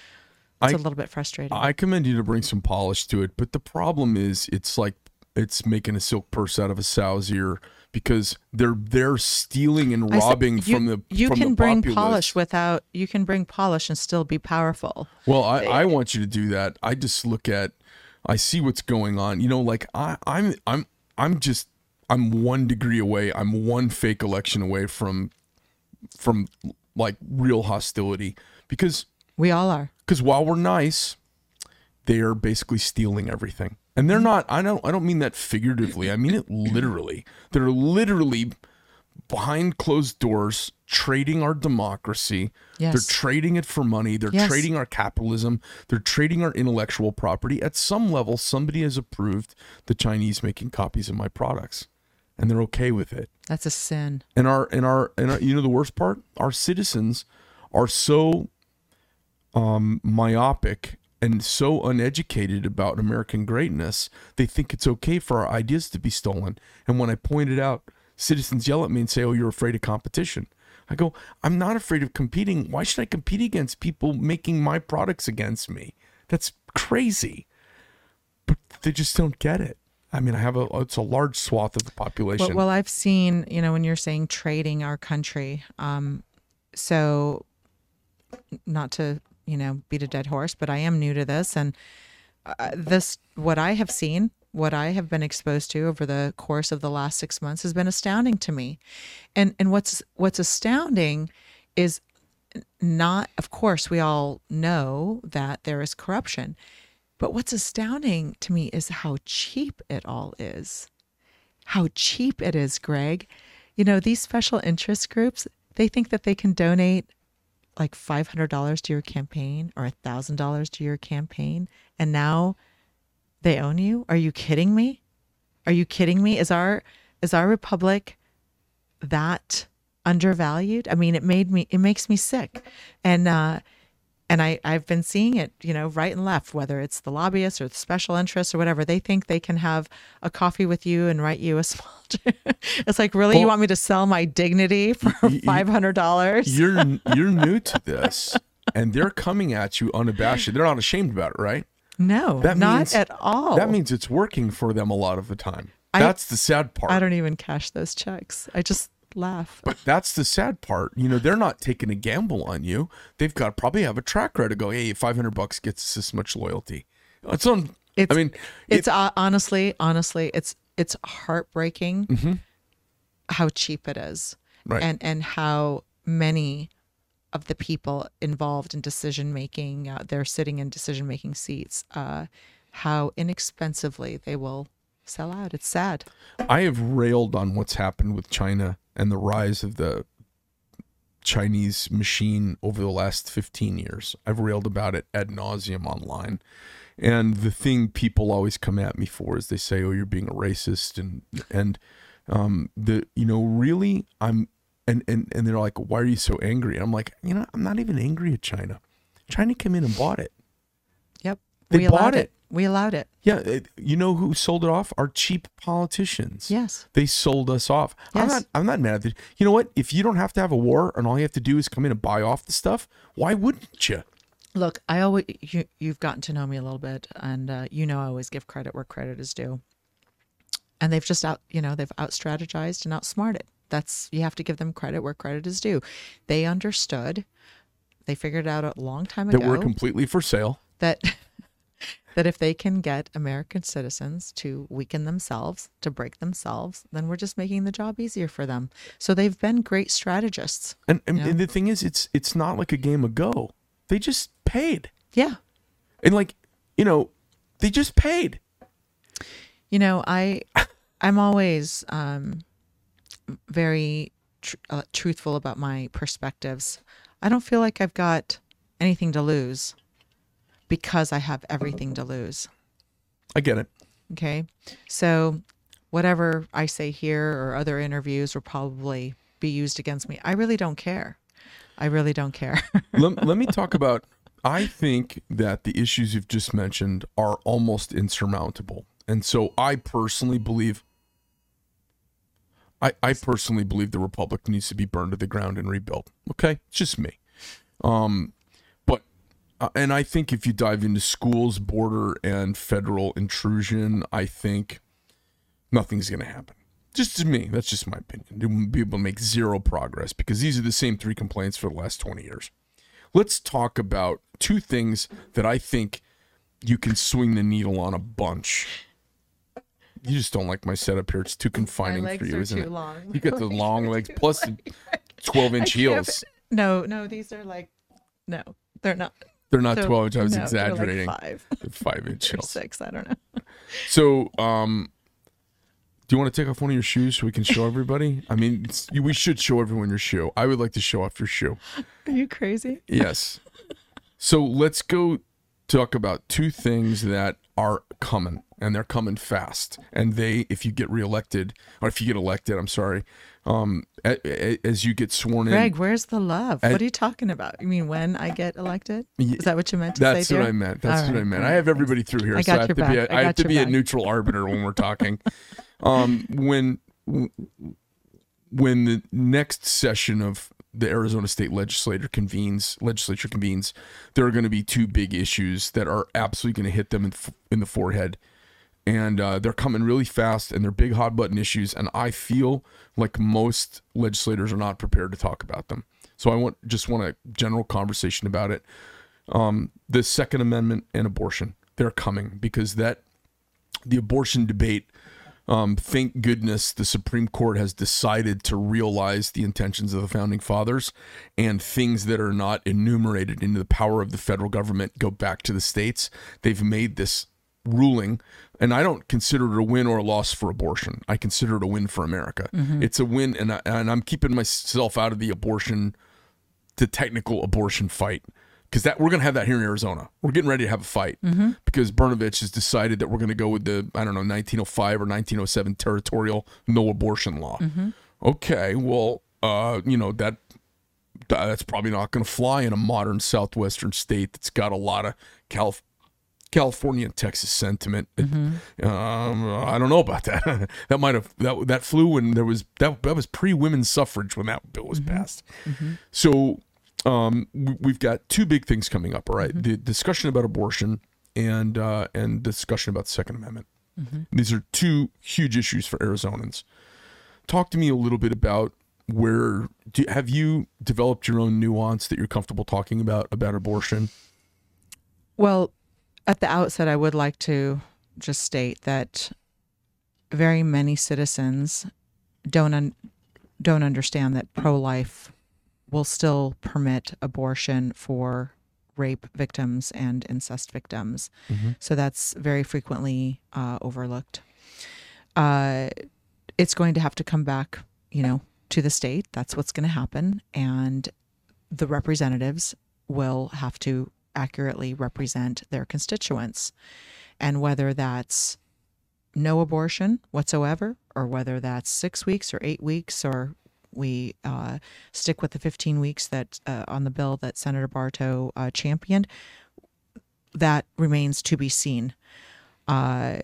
Speaker 2: it's
Speaker 1: I-
Speaker 2: a little bit frustrating
Speaker 1: I commend you to bring some polish to it, but the problem is it's like it's making a silk purse out of a sow's ear because they're they're stealing and
Speaker 2: I said,
Speaker 1: robbing
Speaker 2: you,
Speaker 1: from the
Speaker 2: you
Speaker 1: from
Speaker 2: can
Speaker 1: the
Speaker 2: bring
Speaker 1: populace.
Speaker 2: polish without you can bring polish and still be powerful
Speaker 1: Well, I, I eh, want you to do that. I just look at, I see what's going on. You know, like I, I'm, I'm, I'm just, I'm one degree away. I'm one fake election away from, from like real hostility because,
Speaker 2: we all are
Speaker 1: because while we're nice, they are basically stealing everything, and they're not. I don't. I don't mean that figuratively. I mean it literally. They're literally behind closed doors trading our democracy.
Speaker 2: Yes.
Speaker 1: They're trading it for money. They're
Speaker 2: Yes.
Speaker 1: trading our capitalism. They're trading our intellectual property. At some level, somebody has approved the Chinese making copies of my products, and they're okay with it.
Speaker 2: that's a sin
Speaker 1: And our and our and our, you know the worst part, our citizens are so um, myopic and so uneducated about American greatness, they think it's okay for our ideas to be stolen. And when I pointed out, citizens yell at me and say, "Oh, you're afraid of competition." I go, "I'm not afraid of competing. Why should I compete against people making my products against me? That's crazy." But they just don't get it. I mean, I have a it's a large swath of the population.
Speaker 2: Well, well, I've seen, you know, when you're saying trading our country, um, so not to, you know, beat a dead horse, but I am new to this, and uh, this, what I have seen, what I have been exposed to over the course of the last six months has been astounding to me, and and what's what's astounding is not, of course, we all know that there is corruption, but what's astounding to me is how cheap it all is how cheap it is, Greg. You know, these special interest groups, they think that they can donate like $500 to your campaign or $1,000 to your campaign and now they own you? Are you kidding me? Are you kidding me? Is our is our republic that undervalued? I mean, it made me it makes me sick. And uh and I, I've been seeing it, you know, right and left, whether it's the lobbyists or the special interests or whatever. They think they can have a coffee with you and write you a small. it's like, really, you want me to sell my dignity for five hundred dollars?
Speaker 1: you're you're new to this and they're coming at you unabashed they're not ashamed about it right
Speaker 2: No,
Speaker 1: That
Speaker 2: not
Speaker 1: means-
Speaker 2: at all.
Speaker 1: that means it's working for them a lot of the time
Speaker 2: I-
Speaker 1: that's the sad part
Speaker 2: I don't even cash those checks. I just laugh.
Speaker 1: but that's the sad part you know they're not taking a gamble on you they've got probably have a track record to go hey 500 bucks gets us this much loyalty it's on
Speaker 2: It's,
Speaker 1: i mean
Speaker 2: it's uh, honestly, honestly, it's it's heartbreaking how cheap it is,
Speaker 1: Mm-hmm. Right.
Speaker 2: and and how many of the people involved in decision making, uh, they're sitting in decision making seats, uh, how inexpensively they will sell out. It's sad.
Speaker 1: I have railed on what's happened with China and the rise of the Chinese machine over the last 15 years. I've railed about it ad nauseum online. And the thing people always come at me for is they say, "Oh, you're being a racist," and and um, the you know really I'm and and and they're like, "Why are you so angry?" And I'm like, you know, I'm not even angry at China. China came in and bought it.
Speaker 2: Yep,
Speaker 1: They
Speaker 2: we
Speaker 1: bought
Speaker 2: it.
Speaker 1: it.
Speaker 2: We allowed it.
Speaker 1: Yeah, it, you know who sold it off? Our cheap politicians.
Speaker 2: Yes.
Speaker 1: They sold us off.
Speaker 2: Yes.
Speaker 1: I'm not I'm not mad at it. You know what? If you don't have to have a war and all you have to do is come in and buy off the stuff, why wouldn't you?
Speaker 2: Look, I always you, you've gotten to know me a little bit, and uh, you know I always give credit where credit is due. And they've just out, you know, they've out strategized and outsmarted. That's you have to give them credit where credit is due. They understood. They figured out a long time ago That
Speaker 1: we're completely for sale.
Speaker 2: that that if they can get American citizens to weaken themselves, to break themselves, then we're just making the job easier for them. So they've been great strategists.
Speaker 1: And and,
Speaker 2: Yeah.
Speaker 1: and the thing is it's it's not like a game of go. They just paid.
Speaker 2: Yeah.
Speaker 1: And like, you know, they just paid.
Speaker 2: You know, I I'm always um very tr- uh, truthful about my perspectives. I don't feel like I've got anything to lose because I have everything to lose.
Speaker 1: I get it.
Speaker 2: Okay? So whatever I say here or other interviews will probably be used against me. I really don't care. I really don't care.
Speaker 1: let, let me talk about I think that the issues you've just mentioned are almost insurmountable. And so I personally believe I, I personally believe the republic needs to be burned to the ground and rebuilt. Okay? It's just me. Um but uh, and I think if you dive into schools, border and federal intrusion, I think nothing's going to happen. Just to me, that's just my opinion. Be able to make zero progress because these are the same three complaints for the last 20 years. Let's talk about two things that I think you can swing the needle on a bunch. You just don't like my setup here. It's too confining for you, isn't it?
Speaker 2: long.
Speaker 1: You got the long legs plus the 12 inch heels.
Speaker 2: No, no, these are like, no, they're not.
Speaker 1: They're not
Speaker 2: So,
Speaker 1: 12 inch. I was
Speaker 2: no, they're like
Speaker 1: exaggerating.
Speaker 2: five
Speaker 1: They're five inch heels.
Speaker 2: six. I don't know.
Speaker 1: So, um, do you want to take off one of your shoes so we can show everybody? I mean, it's, we should show everyone your shoe. I would like to show off your shoe.
Speaker 2: Are you crazy?
Speaker 1: Yes. So let's go talk about two things that are coming, and they're coming fast. And they, if you get reelected, or if you get elected, I'm sorry, um, a- a- as you get sworn in,
Speaker 2: Greg, where's the love?
Speaker 1: I-
Speaker 2: what are you talking about? You mean when I get elected? Is that what you meant to
Speaker 1: That's
Speaker 2: say?
Speaker 1: That's
Speaker 2: what?
Speaker 1: I meant. That's
Speaker 2: All
Speaker 1: what I meant. I have everybody through here,
Speaker 2: I
Speaker 1: so I have to be. A,
Speaker 2: back. I
Speaker 1: I have to be a neutral arbiter when we're talking. Um, when when the next session of the Arizona State Legislature convenes, legislature convenes, there are going to be two big issues that are absolutely going to hit them in, in the forehead, and uh, they're coming really fast, and they're big hot button issues, and I feel like most legislators are not prepared to talk about them. So I want just want a general conversation about it um, the Second Amendment and abortion. They're coming because that the abortion debate. Um, thank goodness the Supreme Court has decided to realize the intentions of the founding fathers and things that are not enumerated into the power of the federal government go back to the states. They've made this ruling, and I don't consider it a win or a loss for abortion. I consider it a win for America. It's a win, and, I, and I'm keeping myself out of the abortion the technical abortion fight because that we're gonna have that here in Arizona. We're getting ready to have a fight mm-hmm. because Brnovich has decided that we're gonna go with the I don't know 1905 or 1907 territorial no abortion law. Mm-hmm. Okay, well, uh, you know that that's probably not gonna fly in a modern southwestern state that's got a lot of Calif- California and Texas sentiment. Mm-hmm. Um, I don't know about that. that might have that that flew when there was that that was pre women's suffrage when that bill was passed. So um, we- we've got two big things coming up. All right? the discussion about abortion and uh, and discussion about the Second Amendment. These are two huge issues for Arizonans. Talk to me a little bit about where do, have you developed your own nuance that you're comfortable talking about about abortion?
Speaker 2: Well, at the outset, I would like to just state that very many citizens don't un- don't understand that pro-life will still permit abortion for rape victims and incest victims. So that's very frequently uh, overlooked. Uh, it's going to have to come back, you know, to the state. That's what's going to happen, and the representatives will have to accurately represent their constituents. And whether that's no abortion whatsoever, or whether that's six weeks or eight weeks, or we uh, stick with the 15 weeks that uh, on the bill that Senator Barto uh, championed, that remains to be seen. Uh,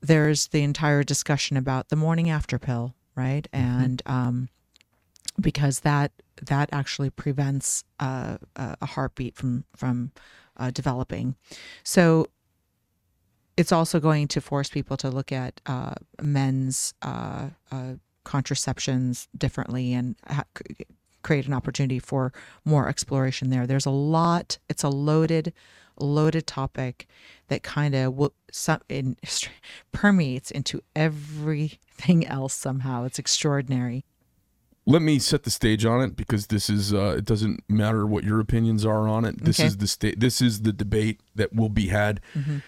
Speaker 2: there's the entire discussion about the morning after pill, right? And um, because that that actually prevents uh, a a heartbeat from from uh, developing. So it's also going to force people to look at uh, men's uh, uh, contraceptions differently and ha- create an opportunity for more exploration there. There's a lot. It's a loaded, loaded topic that kind of w- some in, permeates into everything else somehow. It's extraordinary.
Speaker 1: Let me set the stage on it because this is uh, it doesn't matter what your opinions are on it this
Speaker 2: Okay.
Speaker 1: is the state this is the debate that will be had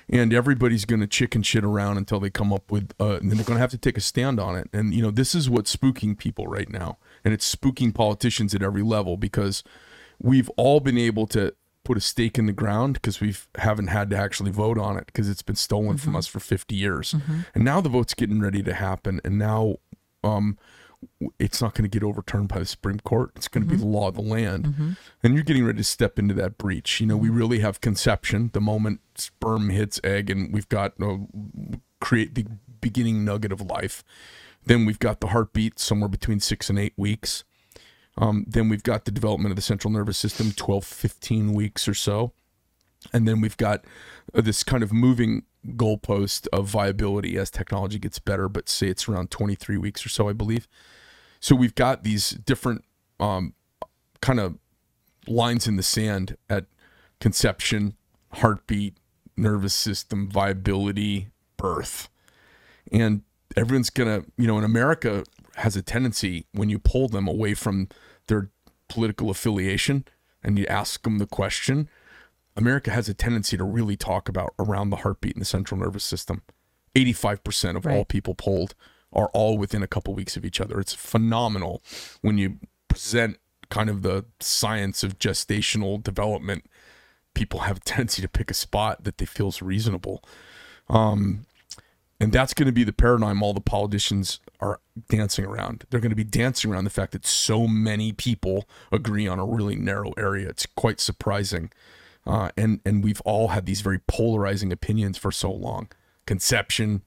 Speaker 1: and everybody's going to chicken shit around until they come up with uh, and they're going to have to take a stand on it and you know this is what's spooking people right now and it's spooking politicians at every level because we've all been able to put a stake in the ground because we haven't had to actually vote on it because it's been stolen
Speaker 2: Mm-hmm.
Speaker 1: from us for 50 years. And now the vote's getting ready to happen. And now um, it's not going to get overturned by the Supreme Court. It's going to be the law of the land. And you're getting ready to step into that breach. You know, we really have conception the moment sperm hits egg and we've got uh, create the beginning nugget of life. Then we've got the heartbeat somewhere between six and eight weeks. Um, then we've got the development of the central nervous system, 12, 15 weeks or so. And then we've got uh, this kind of moving goalpost of viability as technology gets better, but say it's around 23 weeks or so, I believe. So we've got these different um, kind of lines in the sand at conception, heartbeat, nervous system, viability, birth. And everyone's going to, you know, in America has a tendency when you pull them away from their political affiliation and you ask them the question, America has a tendency to really talk about around the heartbeat and the central nervous system. 85% of all people polled are all within a couple weeks of each other. It's phenomenal when you present kind of the science of gestational development. People have a tendency to pick a spot that they feel is reasonable. Um, and that's going to be the paradigm all the politicians are dancing around. They're going to be dancing around the fact that so many people agree on a really narrow area. It's quite surprising. Uh, and and we've all had these very polarizing opinions for so long. Conception,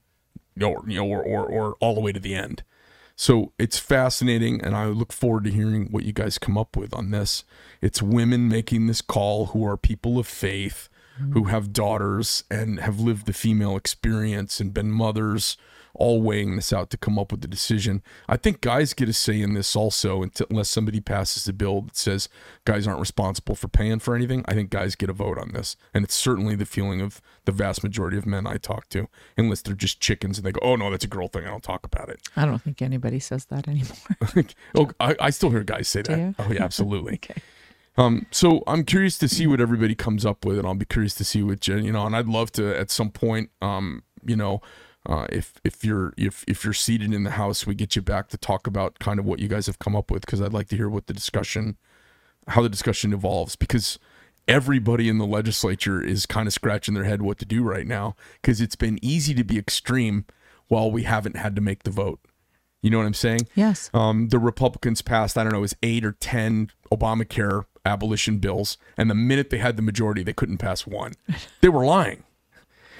Speaker 1: or you know, or, or or all the way to the end. So it's fascinating, and I look forward to hearing what you guys come up with on this. It's women making this call who are people of faith, who have daughters and have lived the female experience and been mothers, all weighing this out to come up with the decision. I think guys get a say in this also, unless somebody passes a bill that says guys aren't responsible for paying for anything. I think guys get a vote on this, and it's certainly the feeling of the vast majority of men I talk to, unless they're just chickens and they go, "Oh no, that's a girl thing. I don't talk about it."
Speaker 2: I don't think anybody says that anymore.
Speaker 1: oh, I, I still hear guys say that. Oh yeah, absolutely.
Speaker 2: okay.
Speaker 1: Um, so I'm curious to see what everybody comes up with, and I'll be curious to see what Jen, you know, and I'd love to at some point, um, you know, uh, if if you're if if you're seated in the house, we get you back to talk about kind of what you guys have come up with because I'd like to hear what the discussion, how the discussion evolves because everybody in the legislature is kind of scratching their head what to do right now because it's been easy to be extreme while we haven't had to make the vote. You know what I'm saying?
Speaker 2: Yes.
Speaker 1: um, the Republicans passed, I don't know, it was eight or 10 Obamacare abolition bills. And the minute they had the majority, they couldn't pass one. They were lying.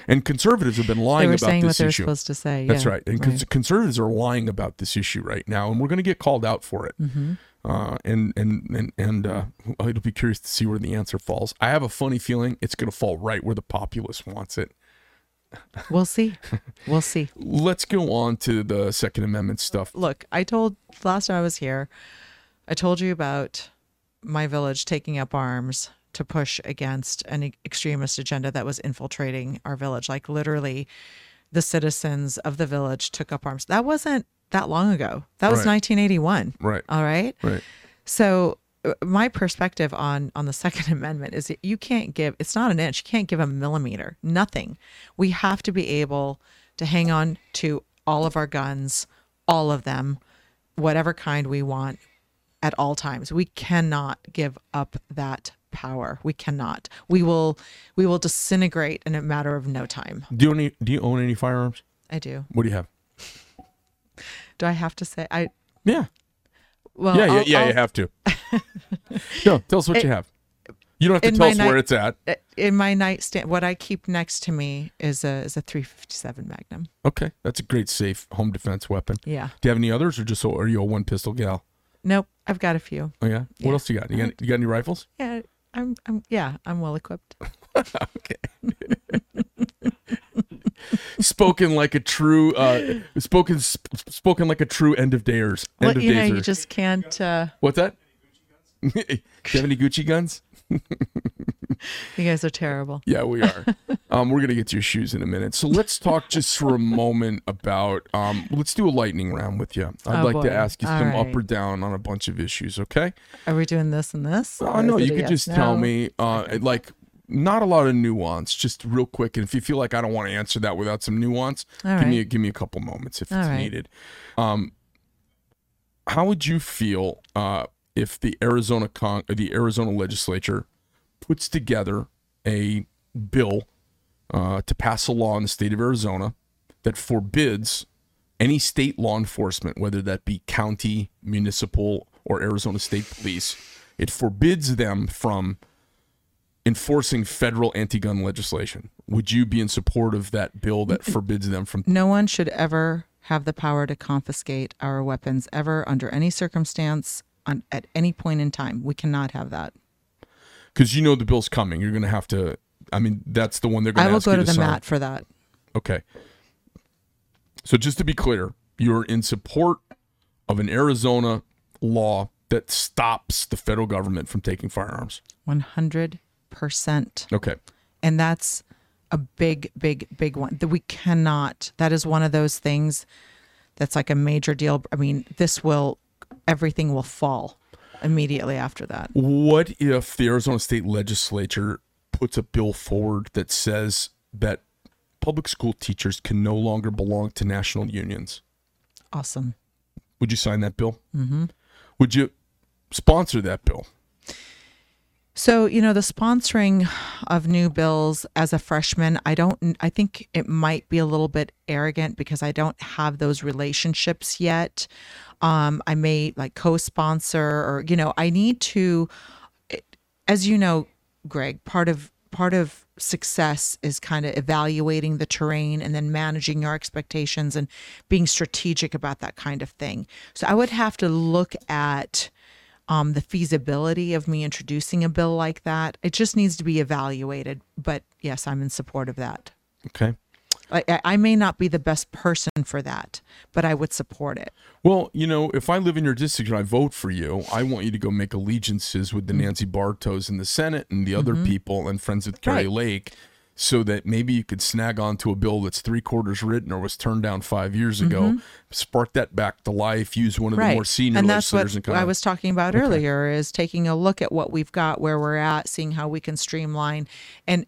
Speaker 1: And conservatives have been lying about this issue.
Speaker 2: They were saying what they were supposed to say.
Speaker 1: That's right. And cons- conservatives are lying about this issue right now. And we're going to get called out for it.
Speaker 2: Mm-hmm.
Speaker 1: Uh, and and and and uh, it'll be curious to see where the answer falls. I have a funny feeling it's going to fall right where the populace wants it.
Speaker 2: We'll see. We'll see.
Speaker 1: Let's go on to the Second Amendment stuff.
Speaker 2: Look, I told last time I was here, I told you about my village taking up arms to push against an extremist agenda that was infiltrating our village. Like literally, the citizens of the village took up arms. That wasn't that long ago. That was
Speaker 1: Right.
Speaker 2: 1981.
Speaker 1: Right.
Speaker 2: All right.
Speaker 1: Right.
Speaker 2: So uh, my perspective on on the Second Amendment is that you can't give. It's not an inch. You can't give a millimeter. Nothing. We have to be able to hang on to all of our guns, all of them, whatever kind we want, at all times. We cannot give up that power. We cannot. We will. We will disintegrate in a matter of no time.
Speaker 1: Do you, own any, do you own any firearms?
Speaker 2: I do.
Speaker 1: What do you have?
Speaker 2: Do I have to say? I
Speaker 1: Yeah.
Speaker 2: well.
Speaker 1: Yeah, yeah,
Speaker 2: I'll-
Speaker 1: yeah,
Speaker 2: I'll-
Speaker 1: you have to. no, tell us what you have. You don't have to tell us
Speaker 2: night-
Speaker 1: where it's at.
Speaker 2: In my nightstand what i keep next to me is a is a 357 magnum
Speaker 1: Okay, that's a great safe home defense weapon.
Speaker 2: yeah
Speaker 1: Do you have any others, or just are you a one pistol gal?
Speaker 2: nope i've got a few
Speaker 1: Oh yeah. What
Speaker 2: Yeah.
Speaker 1: else you got? You got you got any rifles?
Speaker 2: yeah i'm i'm yeah i'm well equipped
Speaker 1: Okay. spoken like a true, uh, spoken sp- spoken like a true end of dayers. End
Speaker 2: well
Speaker 1: of
Speaker 2: you know you just can't uh
Speaker 1: What's that? Do you have any Gucci guns?
Speaker 2: you guys are terrible
Speaker 1: Yeah, we are. um, we're gonna get to your shoes in a minute. So let's talk just for a moment about. Um, let's do a lightning round with you. I'd
Speaker 2: Oh,
Speaker 1: like to ask you
Speaker 2: All
Speaker 1: some
Speaker 2: right.
Speaker 1: up or down on a bunch of issues. Okay.
Speaker 2: are we doing this and this
Speaker 1: Oh no, you could
Speaker 2: yes,
Speaker 1: just tell
Speaker 2: no?
Speaker 1: me, uh, like, not a lot of nuance, just real quick. And if you feel like I don't want to answer that without some nuance,
Speaker 2: All
Speaker 1: give me a, give me a couple moments if
Speaker 2: All
Speaker 1: it's
Speaker 2: right.
Speaker 1: needed. Um, how would you feel uh, if the Arizona Con- the Arizona legislature puts together a bill uh, to pass a law in the state of Arizona that forbids any state law enforcement, whether that be county, municipal, or Arizona State Police, it forbids them from enforcing federal anti gun legislation. Would you be in support of that bill that forbids them from?
Speaker 2: No one should ever have the power to confiscate our weapons ever under any circumstance on, at any point in time. We cannot have that.
Speaker 1: Because you know the bill's coming. You're going to have to. I mean, that's the one they're going to.
Speaker 2: I
Speaker 1: will
Speaker 2: go to the
Speaker 1: sign.
Speaker 2: mat for that.
Speaker 1: Okay. So just to be clear, you're in support of an Arizona law that stops the federal government from taking firearms.
Speaker 2: 100%.
Speaker 1: Okay.
Speaker 2: And that's a big, big, big one that we cannot. That is one of those things that's like a major deal. I mean, this will, everything will fall immediately after that.
Speaker 1: What if the Arizona state legislature puts a bill forward that says that public school teachers can no longer belong to national unions?
Speaker 2: Awesome.
Speaker 1: Would you sign that bill? Mm-hmm. Would you sponsor that bill?
Speaker 2: So, you know, the sponsoring of new bills as a freshman, I don't, I think it might be a little bit arrogant because I don't have those relationships yet. Um, I may like co sponsor or, you know, I need to, as you know, Greg, part of, part of success is kind of evaluating the terrain and then managing your expectations and being strategic about that kind of thing. So I would have to look at, um, the feasibility of me introducing a bill like that. It just needs to be evaluated. But yes, I'm in support of that.
Speaker 1: Okay.
Speaker 2: I, I- may not be the best person for that, but I would support it.
Speaker 1: Well, you know, if I live in your district and I vote for you, I want you to go make allegiances with the
Speaker 2: Mm-hmm.
Speaker 1: Nancy Bartos in the Senate and the other people and friends with Kari
Speaker 2: Right.
Speaker 1: Lake so that maybe you could snag onto a bill that's three quarters written or was turned down five years ago, spark that back to life, use one of the more senior
Speaker 2: Mm-hmm. and that's what
Speaker 1: and
Speaker 2: I was talking about earlier is taking a look at what we've got, where we're at, seeing how we can streamline. And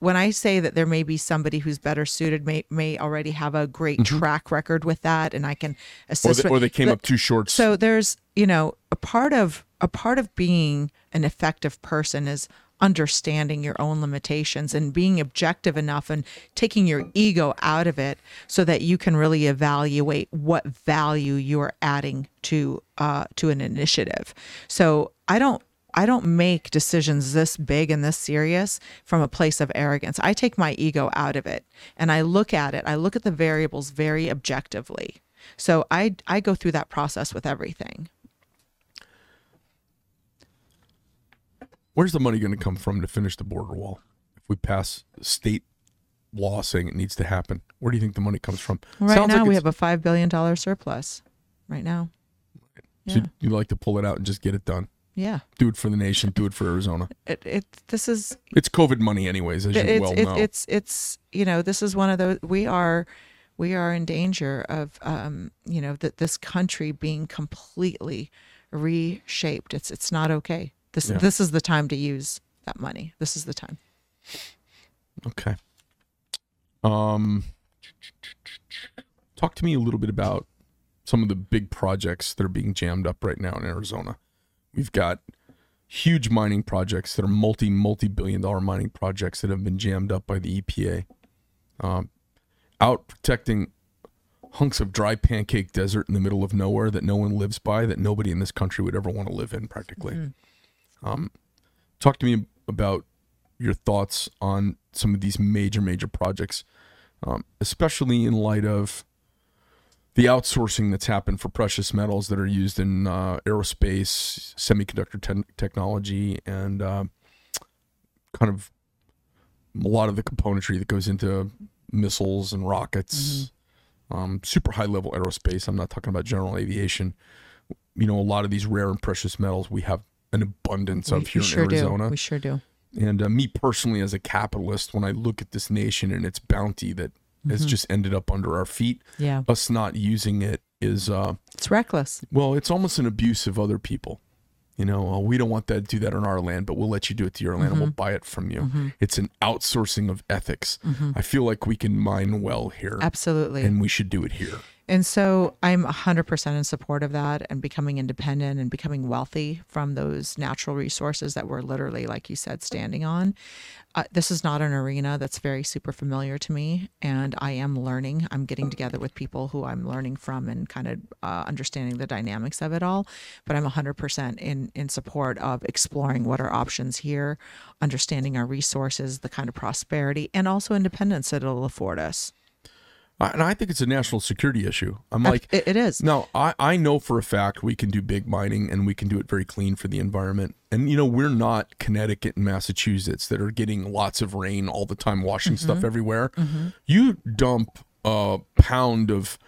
Speaker 2: when I say that there may be somebody who's better suited, may may already have a great track record with that, and I can
Speaker 1: Mm-hmm. or
Speaker 2: assist.
Speaker 1: they,
Speaker 2: with-
Speaker 1: or they came
Speaker 2: but-
Speaker 1: up too short.
Speaker 2: So there's, you know, a part of a part of being an effective person is understanding your own limitations and being objective enough and taking your ego out of it so that you can really evaluate what value you're adding to uh, to an initiative. So I don't I don't make decisions this big and this serious from a place of arrogance. I take my ego out of it and I look at it. I look at the variables very objectively. So I I go through that process with everything.
Speaker 1: Where's the money going to come from to finish the border wall? If we pass state law saying it needs to happen, where do you think the money comes from?
Speaker 2: Right
Speaker 1: Sounds
Speaker 2: now
Speaker 1: like
Speaker 2: we have a five billion dollar surplus. Right now.
Speaker 1: so
Speaker 2: Yeah.
Speaker 1: you like to pull it out and just get it done.
Speaker 2: Yeah.
Speaker 1: Do it for the nation. Do it for Arizona.
Speaker 2: It it this is
Speaker 1: It's COVID money, anyways, as you
Speaker 2: it's
Speaker 1: well
Speaker 2: it's,
Speaker 1: know.
Speaker 2: it's it's you know this is one of those we are we are in danger of um you know that this country being completely reshaped it's it's not okay this
Speaker 1: Yeah.
Speaker 2: this is the time to use that money this is the time
Speaker 1: Okay. Um, talk to me a little bit about some of the big projects that are being jammed up right now in Arizona. We've got huge mining projects that are multi multi billion dollar mining projects that have been jammed up by the EPA, um, out protecting hunks of dry pancake desert in the middle of nowhere that no one lives by, that nobody in this country would ever want to live in, practically. Um, talk to me about your thoughts on some of these major, major projects, um, especially in light of the outsourcing that's happened for precious metals that are used in uh, aerospace, semiconductor te- technology, and uh, kind of a lot of the componentry that goes into missiles and rockets, um, super high level aerospace. I'm not talking about general aviation. You know, a lot of these rare and precious metals we have an abundance of
Speaker 2: we,
Speaker 1: here
Speaker 2: we sure
Speaker 1: in Arizona.
Speaker 2: do we sure do
Speaker 1: And uh, me personally, as a capitalist, when I look at this nation and its bounty that has just ended up under our feet,
Speaker 2: yeah
Speaker 1: us not using it is, uh,
Speaker 2: it's reckless
Speaker 1: well, it's almost an abuse of other people. You know, uh, we don't want that to do that on our land, but we'll let you do it to your land and we'll buy it from you. It's an outsourcing of ethics. I feel like we can mine well here,
Speaker 2: absolutely
Speaker 1: and we should do it here.
Speaker 2: And so I'm 100% in support of that and becoming independent and becoming wealthy from those natural resources that we're literally, like you said, standing on. Uh, this is not an arena that's very super familiar to me. And I am learning. I'm getting together with people who I'm learning from and kind of uh, understanding the dynamics of it all. But I'm 100% in, in support of exploring what are options here, understanding our resources, the kind of prosperity, and also independence that it'll afford us.
Speaker 1: I- and I think it's a national security issue. I'm like,
Speaker 2: It- it is.
Speaker 1: No, I, I know for a fact we can do big mining and we can do it very clean for the environment. And you know, we're not Connecticut and Massachusetts that are getting lots of rain all the time, washing
Speaker 2: Mm-hmm.
Speaker 1: stuff everywhere. You dump a pound of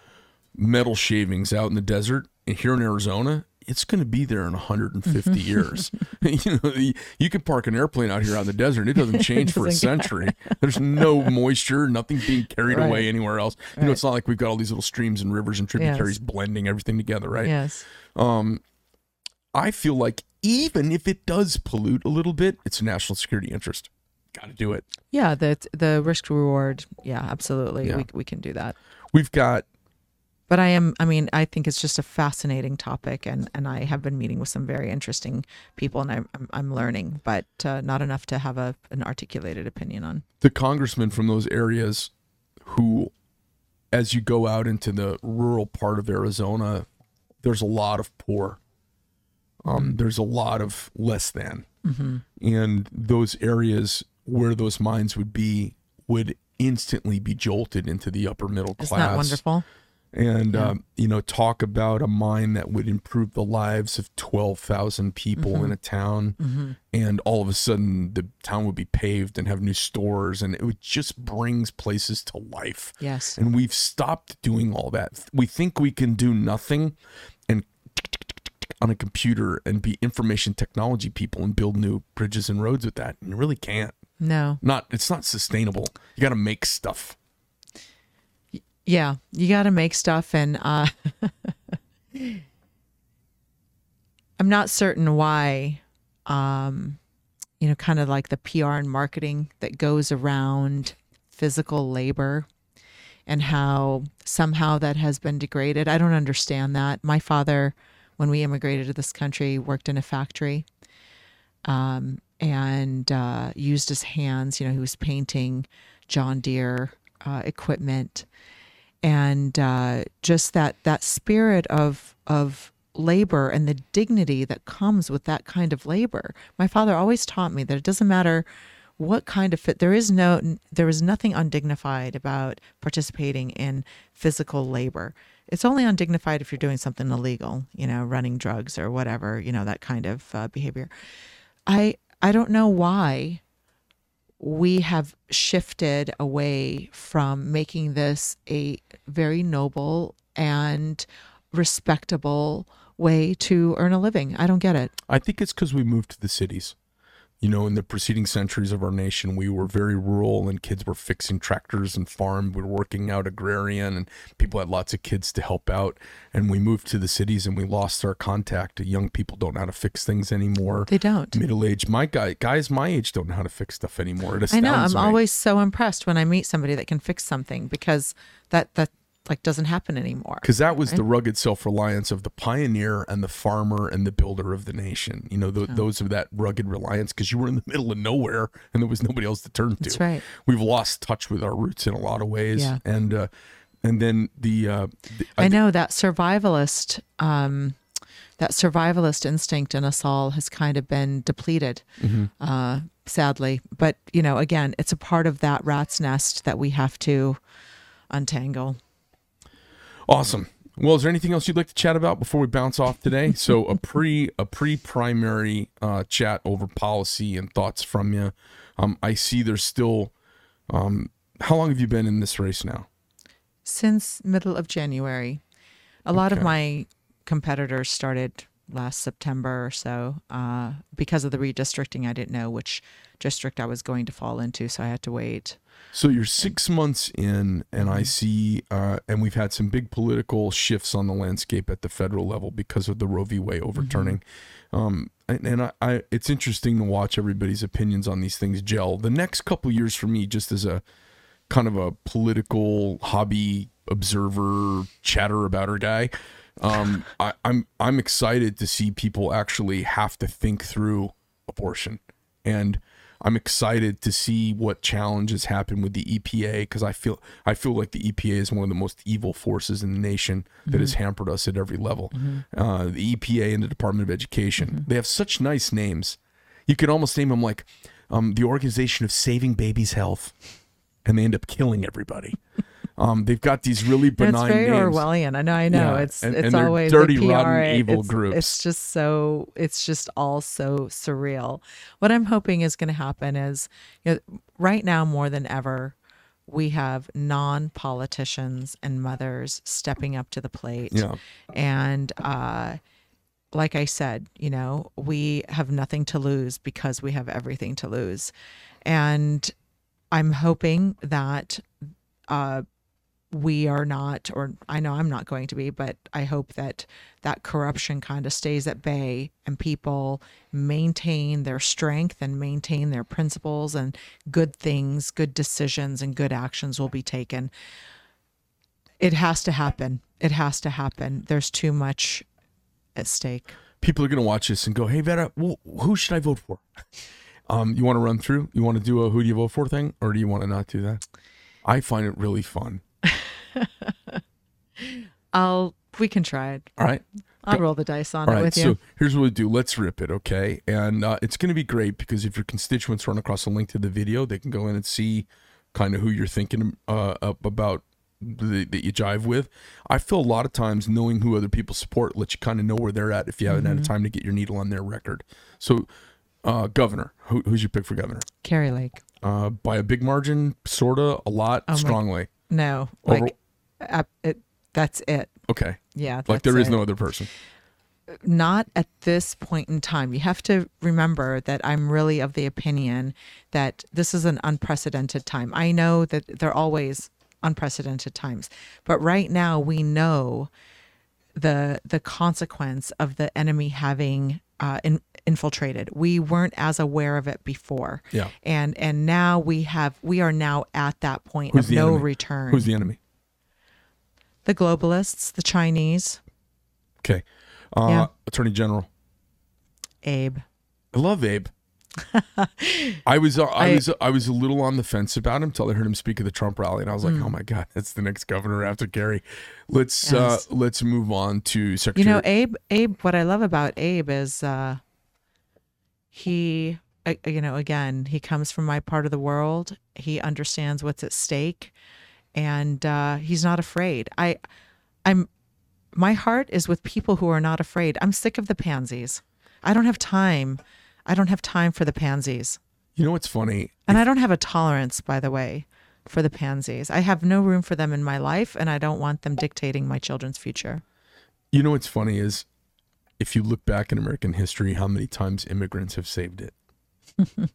Speaker 1: metal shavings out in the desert here in Arizona, it's going to be there in 150 years. you know, you, you can park an airplane out here on the desert; it doesn't change for a
Speaker 2: doesn't
Speaker 1: century. There's no moisture, nothing being carried
Speaker 2: Right.
Speaker 1: away anywhere else. You know, it's not like we've got all these little streams and rivers and tributaries blending everything together, right?
Speaker 2: Yes.
Speaker 1: Um, I feel like even if it does pollute a little bit, it's a national security interest. Got to do it.
Speaker 2: Yeah, the the risk reward. Yeah, absolutely.
Speaker 1: Yeah.
Speaker 2: We we can do that.
Speaker 1: We've got
Speaker 2: But I am I mean, I think it's just a fascinating topic and and I have been meeting with some very interesting people and I'm I'm, learning, but uh, not enough to have a an articulated opinion on.
Speaker 1: the congressmen from those areas who, as you go out into the rural part of Arizona, there's a lot of poor. Um, there's a lot of less than. And those areas where those mines would be would instantly be jolted into the upper middle
Speaker 2: Isn't
Speaker 1: class.
Speaker 2: that wonderful?
Speaker 1: And um, you know talk about a mine that would improve the lives of 12,000 people
Speaker 2: Mm-hmm.
Speaker 1: in a town. And all of a sudden the town would be paved and have new stores and it would just brings places to life.
Speaker 2: Yes.
Speaker 1: and we've stopped doing all that. We think we can do nothing and on a computer and be information technology people and build new bridges and roads with that. And you really can't.
Speaker 2: No.
Speaker 1: not it's not sustainable. You got to make stuff
Speaker 2: Yeah, you got to make stuff, and uh, I'm not certain why. Um, you know, kind of like the PR and marketing that goes around physical labor, and how somehow that has been degraded. I don't understand that. My father, when we immigrated to this country, worked in a factory. Um, and uh, used his hands. You know, he was painting John Deere uh, equipment and uh, just that that spirit of of labor and the dignity that comes with that kind of labor. My father always taught me that it doesn't matter what kind of fit there is no there is nothing undignified about participating in physical labor. It's only undignified if you're doing something illegal, you know, running drugs or whatever, you know, that kind of uh, behavior. I I don't know why we have shifted away from making this a very noble and respectable way to earn a living. I don't get it.
Speaker 1: I think it's because we moved to the cities. You know, in the preceding centuries of our nation, we were very rural and kids were fixing tractors and farm. We were working out agrarian and people had lots of kids to help out. And we moved to the cities and we lost our contact. Young people don't know how to fix things anymore.
Speaker 2: They don't.
Speaker 1: Middle age, my guy, guys my age don't know how to fix stuff anymore. It
Speaker 2: I know. I'm
Speaker 1: me.
Speaker 2: always so impressed when I meet somebody that can fix something because that that like doesn't happen anymore.
Speaker 1: because that was the rugged self-reliance of the pioneer and the farmer and the builder of the nation you know th- those of that rugged reliance because you were in the middle of nowhere and there was nobody else to turn to
Speaker 2: That's right.
Speaker 1: we've lost touch with our roots in a lot of ways
Speaker 2: Yeah.
Speaker 1: and uh and then the uh the,
Speaker 2: I know that survivalist um that survivalist instinct in us all has kind of been depleted uh sadly but you know again it's a part of that rat's nest that we have to untangle
Speaker 1: Awesome. Well, is there anything else you'd like to chat about before we bounce off today? So a pre a pre primary uh, chat over policy and thoughts from you. Um, I see there's still. Um, how long have you been in this race now?
Speaker 2: since middle of January. A lot of my competitors started last September or so. Uh, because of the redistricting, I didn't know which district I was going to fall into, so I had to wait.
Speaker 1: So you're six months in, and I see, uh, and we've had some big political shifts on the landscape at the federal level because of the Roe v. Wade overturning. Um, and and I, I, it's interesting to watch everybody's opinions on these things gel. The next couple years for me, just as a kind of a political hobby observer chatter about her guy. Um, I, I'm I'm excited to see people actually have to think through abortion, and I'm excited to see what challenges happen with the EPA because I feel I feel like the EPA is one of the most evil forces in the nation that has hampered us at every level. Uh, the EPA and the Department of Education they have such nice names. You could almost name them like um, the Organization of Saving Babies' Health, and they end up killing everybody. Um, they've got these really
Speaker 2: And
Speaker 1: benign
Speaker 2: it's very
Speaker 1: names.
Speaker 2: Orwellian. I know. I know.
Speaker 1: Yeah,
Speaker 2: It's
Speaker 1: and-
Speaker 2: it's
Speaker 1: and
Speaker 2: always
Speaker 1: dirty,
Speaker 2: the PR,
Speaker 1: rotten, evil
Speaker 2: it's,
Speaker 1: groups.
Speaker 2: It's just so. It's just all so surreal. What I'm hoping is going to happen is, you know, right now more than ever, we have non-politicians and mothers stepping up to the plate.
Speaker 1: Yeah.
Speaker 2: And uh, like I said, you know, we have nothing to lose because we have everything to lose, and I'm hoping that uh, we are not, or I know I'm not going to be, but I hope that that corruption kind of stays at bay and people maintain their strength and maintain their principles and good things, good decisions, and good actions will be taken. It has to happen. It has to happen. There's too much at stake.
Speaker 1: people are going to watch this and go, "Hey, Vera, wh- who should I vote for?" Um, you want to run through? You want to do a "Who do you vote for" thing, or do you want to not do that? I find it really fun.
Speaker 2: I'll, we can try it.
Speaker 1: All right.
Speaker 2: I'll roll the dice on
Speaker 1: All
Speaker 2: it
Speaker 1: right,
Speaker 2: with you.
Speaker 1: so here's what we do. Let's rip it, okay? And uh, it's going to be great because if your constituents run across a link to the video, they can go in and see kind of who you're thinking uh, about the, that you jive with. I feel a lot of times knowing who other people support lets you kind of know where they're at if you haven't
Speaker 2: Mm-hmm.
Speaker 1: had time to get your needle on their record. So, uh, governor, who, who's your pick for governor?
Speaker 2: Kari Lake.
Speaker 1: Uh, by a big margin, sorta, a lot,
Speaker 2: Oh my-
Speaker 1: strongly.
Speaker 2: No,
Speaker 1: Over-
Speaker 2: like, uh, it, that's it.
Speaker 1: Okay,
Speaker 2: Yeah.
Speaker 1: like there is
Speaker 2: it.
Speaker 1: no other person.
Speaker 2: not at this point in time. You have to remember that I'm really of the opinion that this is an unprecedented time. I know that they're always unprecedented times, but right now we know the the consequence of the enemy having uh, in, infiltrated. We weren't as aware of it before,
Speaker 1: Yeah.
Speaker 2: and and now we have we are now at that point
Speaker 1: Who's
Speaker 2: of no
Speaker 1: enemy?
Speaker 2: return.
Speaker 1: Who's the enemy?
Speaker 2: The globalists, the Chinese,
Speaker 1: Okay, uh,
Speaker 2: Yeah.
Speaker 1: Attorney General.
Speaker 2: Abe.
Speaker 1: I love Abe. I was uh, I,
Speaker 2: I-
Speaker 1: was I was a little on the fence about him until I heard him speak at the Trump rally, and I was like,
Speaker 2: Hmm.
Speaker 1: "Oh my God, that's the next governor after Kari." Let's
Speaker 2: Yes.
Speaker 1: uh, let's move on to Secretary.
Speaker 2: You know, Abe. Abe. What I love about Abe is uh, he, uh, you know, again, he comes from my part of the world. He understands what's at stake, and uh, he's not afraid. I, I'm, my heart is with people who are not afraid. I'm sick of the pansies. I don't have time. I don't have time for the pansies,
Speaker 1: you know what's funny?
Speaker 2: and I don't have a tolerance, by the way, for the pansies. I have no room for them in my life, and I don't want them dictating my children's future.
Speaker 1: You know what's funny is if you look back in American history, how many times immigrants have saved it.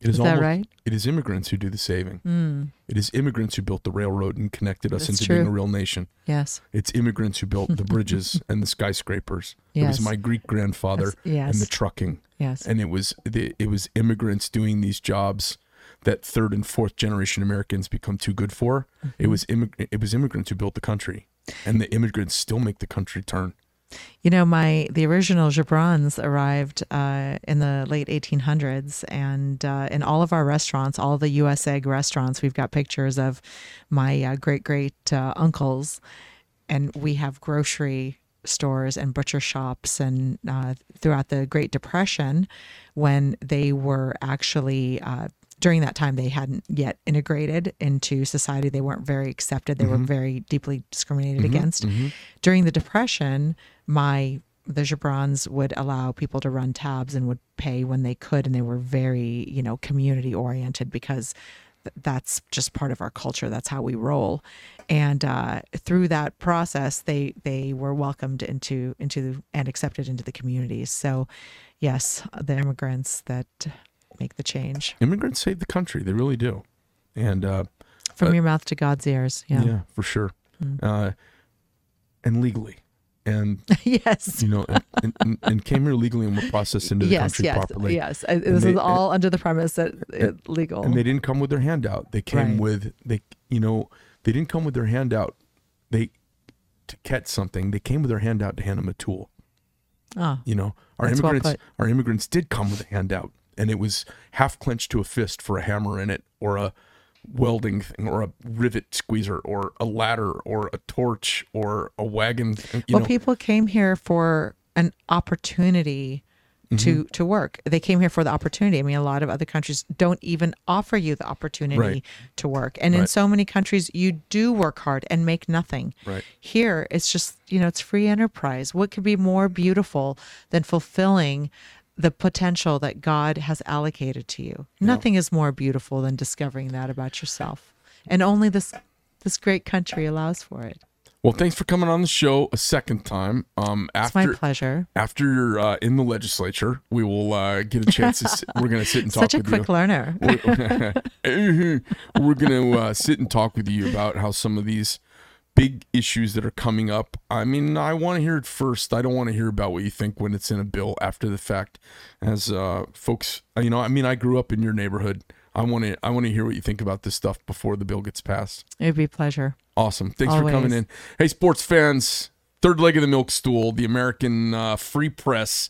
Speaker 1: It
Speaker 2: Is that right?
Speaker 1: It is immigrants who do the saving. It is immigrants who built the railroad and connected us
Speaker 2: That's
Speaker 1: into being a real nation.
Speaker 2: Yes.
Speaker 1: It's immigrants who built the bridges and the skyscrapers. Yes. It was my Greek grandfather
Speaker 2: yes.
Speaker 1: and the trucking.
Speaker 2: Yes.
Speaker 1: and it was the, it was immigrants doing these jobs that third and fourth generation Americans become too good for. It
Speaker 2: Mm-hmm.
Speaker 1: was immig- it was immigrants who built the country, and the immigrants still make the country turn.
Speaker 2: You know, my the original Gebrans arrived uh, in the late 1800s, and uh, in all of our restaurants, all the U.S. Egg restaurants, we've got pictures of my uh, great great uh, uncles, and we have grocery stores and butcher shops, and uh, throughout the Great Depression, when they were actually uh, during that time they hadn't yet integrated into society. They weren't very accepted. They were very deeply discriminated against. During the depression my the Gebrans would allow people to run tabs and would pay when they could and they were very you know community oriented because th- that's just part of our culture. That's how we roll. And uh, through that process they they were welcomed into into and accepted into the communities so yes the immigrants that make the change.
Speaker 1: Immigrants save the country; they really do, and uh,
Speaker 2: from
Speaker 1: Uh,
Speaker 2: your mouth to god's ears. Yeah,
Speaker 1: yeah, for sure, uh, and legally, and
Speaker 2: yes
Speaker 1: you know, and, and, and came here legally and were processed into the
Speaker 2: yes
Speaker 1: country
Speaker 2: yes
Speaker 1: properly.
Speaker 2: yes I, this
Speaker 1: they-
Speaker 2: is all under the premise that it, legal
Speaker 1: and they didn't come with their handout. They came
Speaker 2: Right.
Speaker 1: with they, you know, they didn't come with their handout they to catch something, they came with their hand out to hand them a tool.
Speaker 2: Ah,
Speaker 1: You know, our
Speaker 2: That's well
Speaker 1: immigrants our immigrants did come with a handout, and it was half clenched to a fist for a hammer in it, or a welding thing, or a rivet squeezer, or a ladder, or a torch, or a wagon. You
Speaker 2: well,
Speaker 1: know,
Speaker 2: people came here for an opportunity to
Speaker 1: Mm-hmm.
Speaker 2: to work. They came here for the opportunity. I mean, a lot of other countries don't even offer you the opportunity
Speaker 1: Right.
Speaker 2: to work, and in so many countries, you do work hard and make nothing.
Speaker 1: Right.
Speaker 2: Here, it's just you know, it's free enterprise. What could be more beautiful than fulfilling? The potential that God has allocated to you. Nothing is more beautiful than discovering that about yourself. And only this this great country allows for it.
Speaker 1: well, thanks for coming on the show a second time. Um,
Speaker 2: It's my
Speaker 1: after
Speaker 2: pleasure.
Speaker 1: after you're uh, in the legislature, we will uh, get a chance to. Sit, we're going to sit and talk
Speaker 2: Such a
Speaker 1: with
Speaker 2: quick
Speaker 1: you.
Speaker 2: learner.
Speaker 1: we're going to uh, sit and talk with you about how some of these big issues that are coming up. I mean, I want to hear it first. I don't want to hear about what you think when it's in a bill after the fact. As uh, folks, you know, I mean, I grew up in your neighborhood. I want to. I want to hear what you think about this stuff before the bill gets passed.
Speaker 2: It'd be a pleasure.
Speaker 1: Awesome. Thanks for coming in. Hey, sports fans, third leg of the milk stool, the American uh, free press.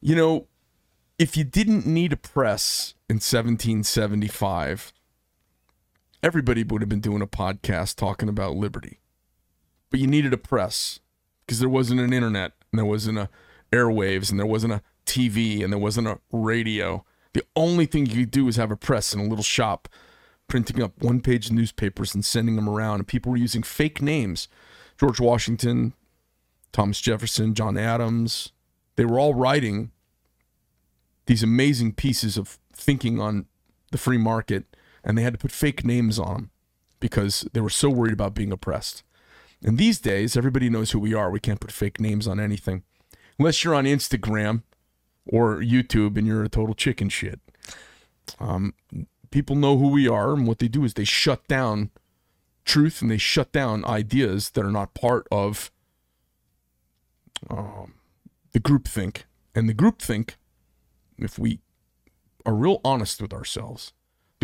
Speaker 1: You know, if you didn't need a press in 1775, everybody would have been doing a podcast talking about liberty. But you needed a press because there wasn't an internet and there wasn't a airwaves and there wasn't a TV and there wasn't a radio. The only thing you could do was have a press in a little shop printing up one page newspapers and sending them around. And people were using fake names George Washington, Thomas Jefferson, John Adams. They were all writing these amazing pieces of thinking on the free market, and they had to put fake names on them because they were so worried about being oppressed. And these days, everybody knows who we are. We can't put fake names on anything unless you're on Instagram or YouTube and you're a total chicken shit. Um, people know who we are, and what they do is they shut down truth and they shut down ideas that are not part of um, the groupthink. And the groupthink, if we are real honest with ourselves,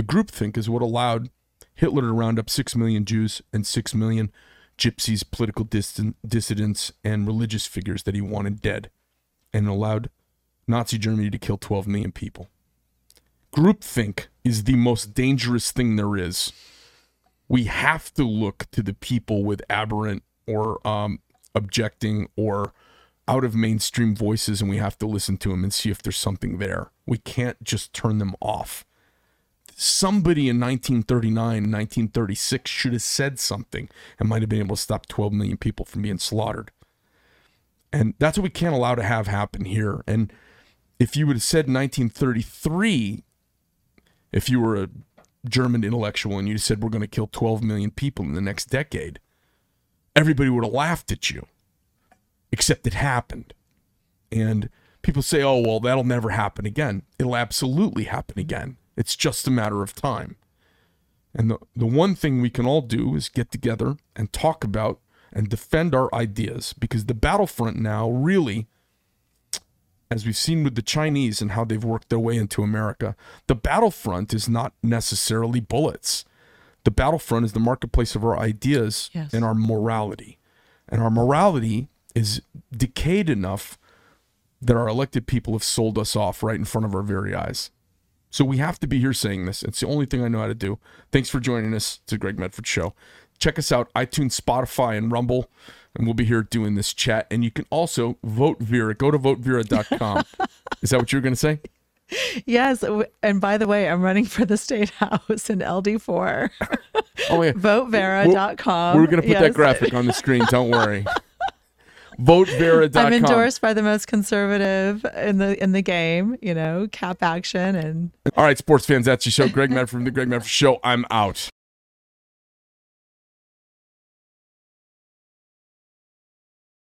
Speaker 1: the groupthink is what allowed Hitler to round up six million Jews and six million gypsies, political dissidents, and religious figures that he wanted dead, and allowed Nazi Germany to kill 12 million people. Groupthink is the most dangerous thing there is. We have to look to the people with aberrant or um, objecting or out of mainstream voices, and we have to listen to them and see if there's something there. We can't just turn them off. Somebody in 1939, 1936 should have said something and might have been able to stop 12 million people from being slaughtered. And that's what we can't allow to have happen here. And if you would have said 1933, if you were a German intellectual and you said we're going to kill 12 million people in the next decade, everybody would have laughed at you. Except it happened. And people say, oh, well, that'll never happen again. It'll absolutely happen again. It's just a matter of time. And the, the one thing we can all do is get together and talk about and defend our ideas because the battlefront now really as we've seen with the Chinese and how they've worked their way into America, the battlefront is not necessarily bullets. The battlefront is the marketplace of our ideas
Speaker 2: Yes.
Speaker 1: and our morality. And our morality is decayed enough that our elected people have sold us off right in front of our very eyes. So we have to be here saying this. It's the only thing I know how to do. Thanks for joining us. It's the Greg Medford Show. Check us out, iTunes, Spotify, and Rumble, and we'll be here doing this chat. And you can also vote Vera. Go to votevera.com. Is that what you were going to say?
Speaker 2: Yes. And by the way, I'm running for the state house in LD4.
Speaker 1: Oh, yeah.
Speaker 2: Votevera.com.
Speaker 1: We're going to put that graphic on the screen. Don't worry. Votevera.com.
Speaker 2: I'm endorsed by the most conservative in the in the game, you know, cap action and
Speaker 1: All right, sports fans, that's your show. Greg Medford from the Greg Medford Show. I'm out.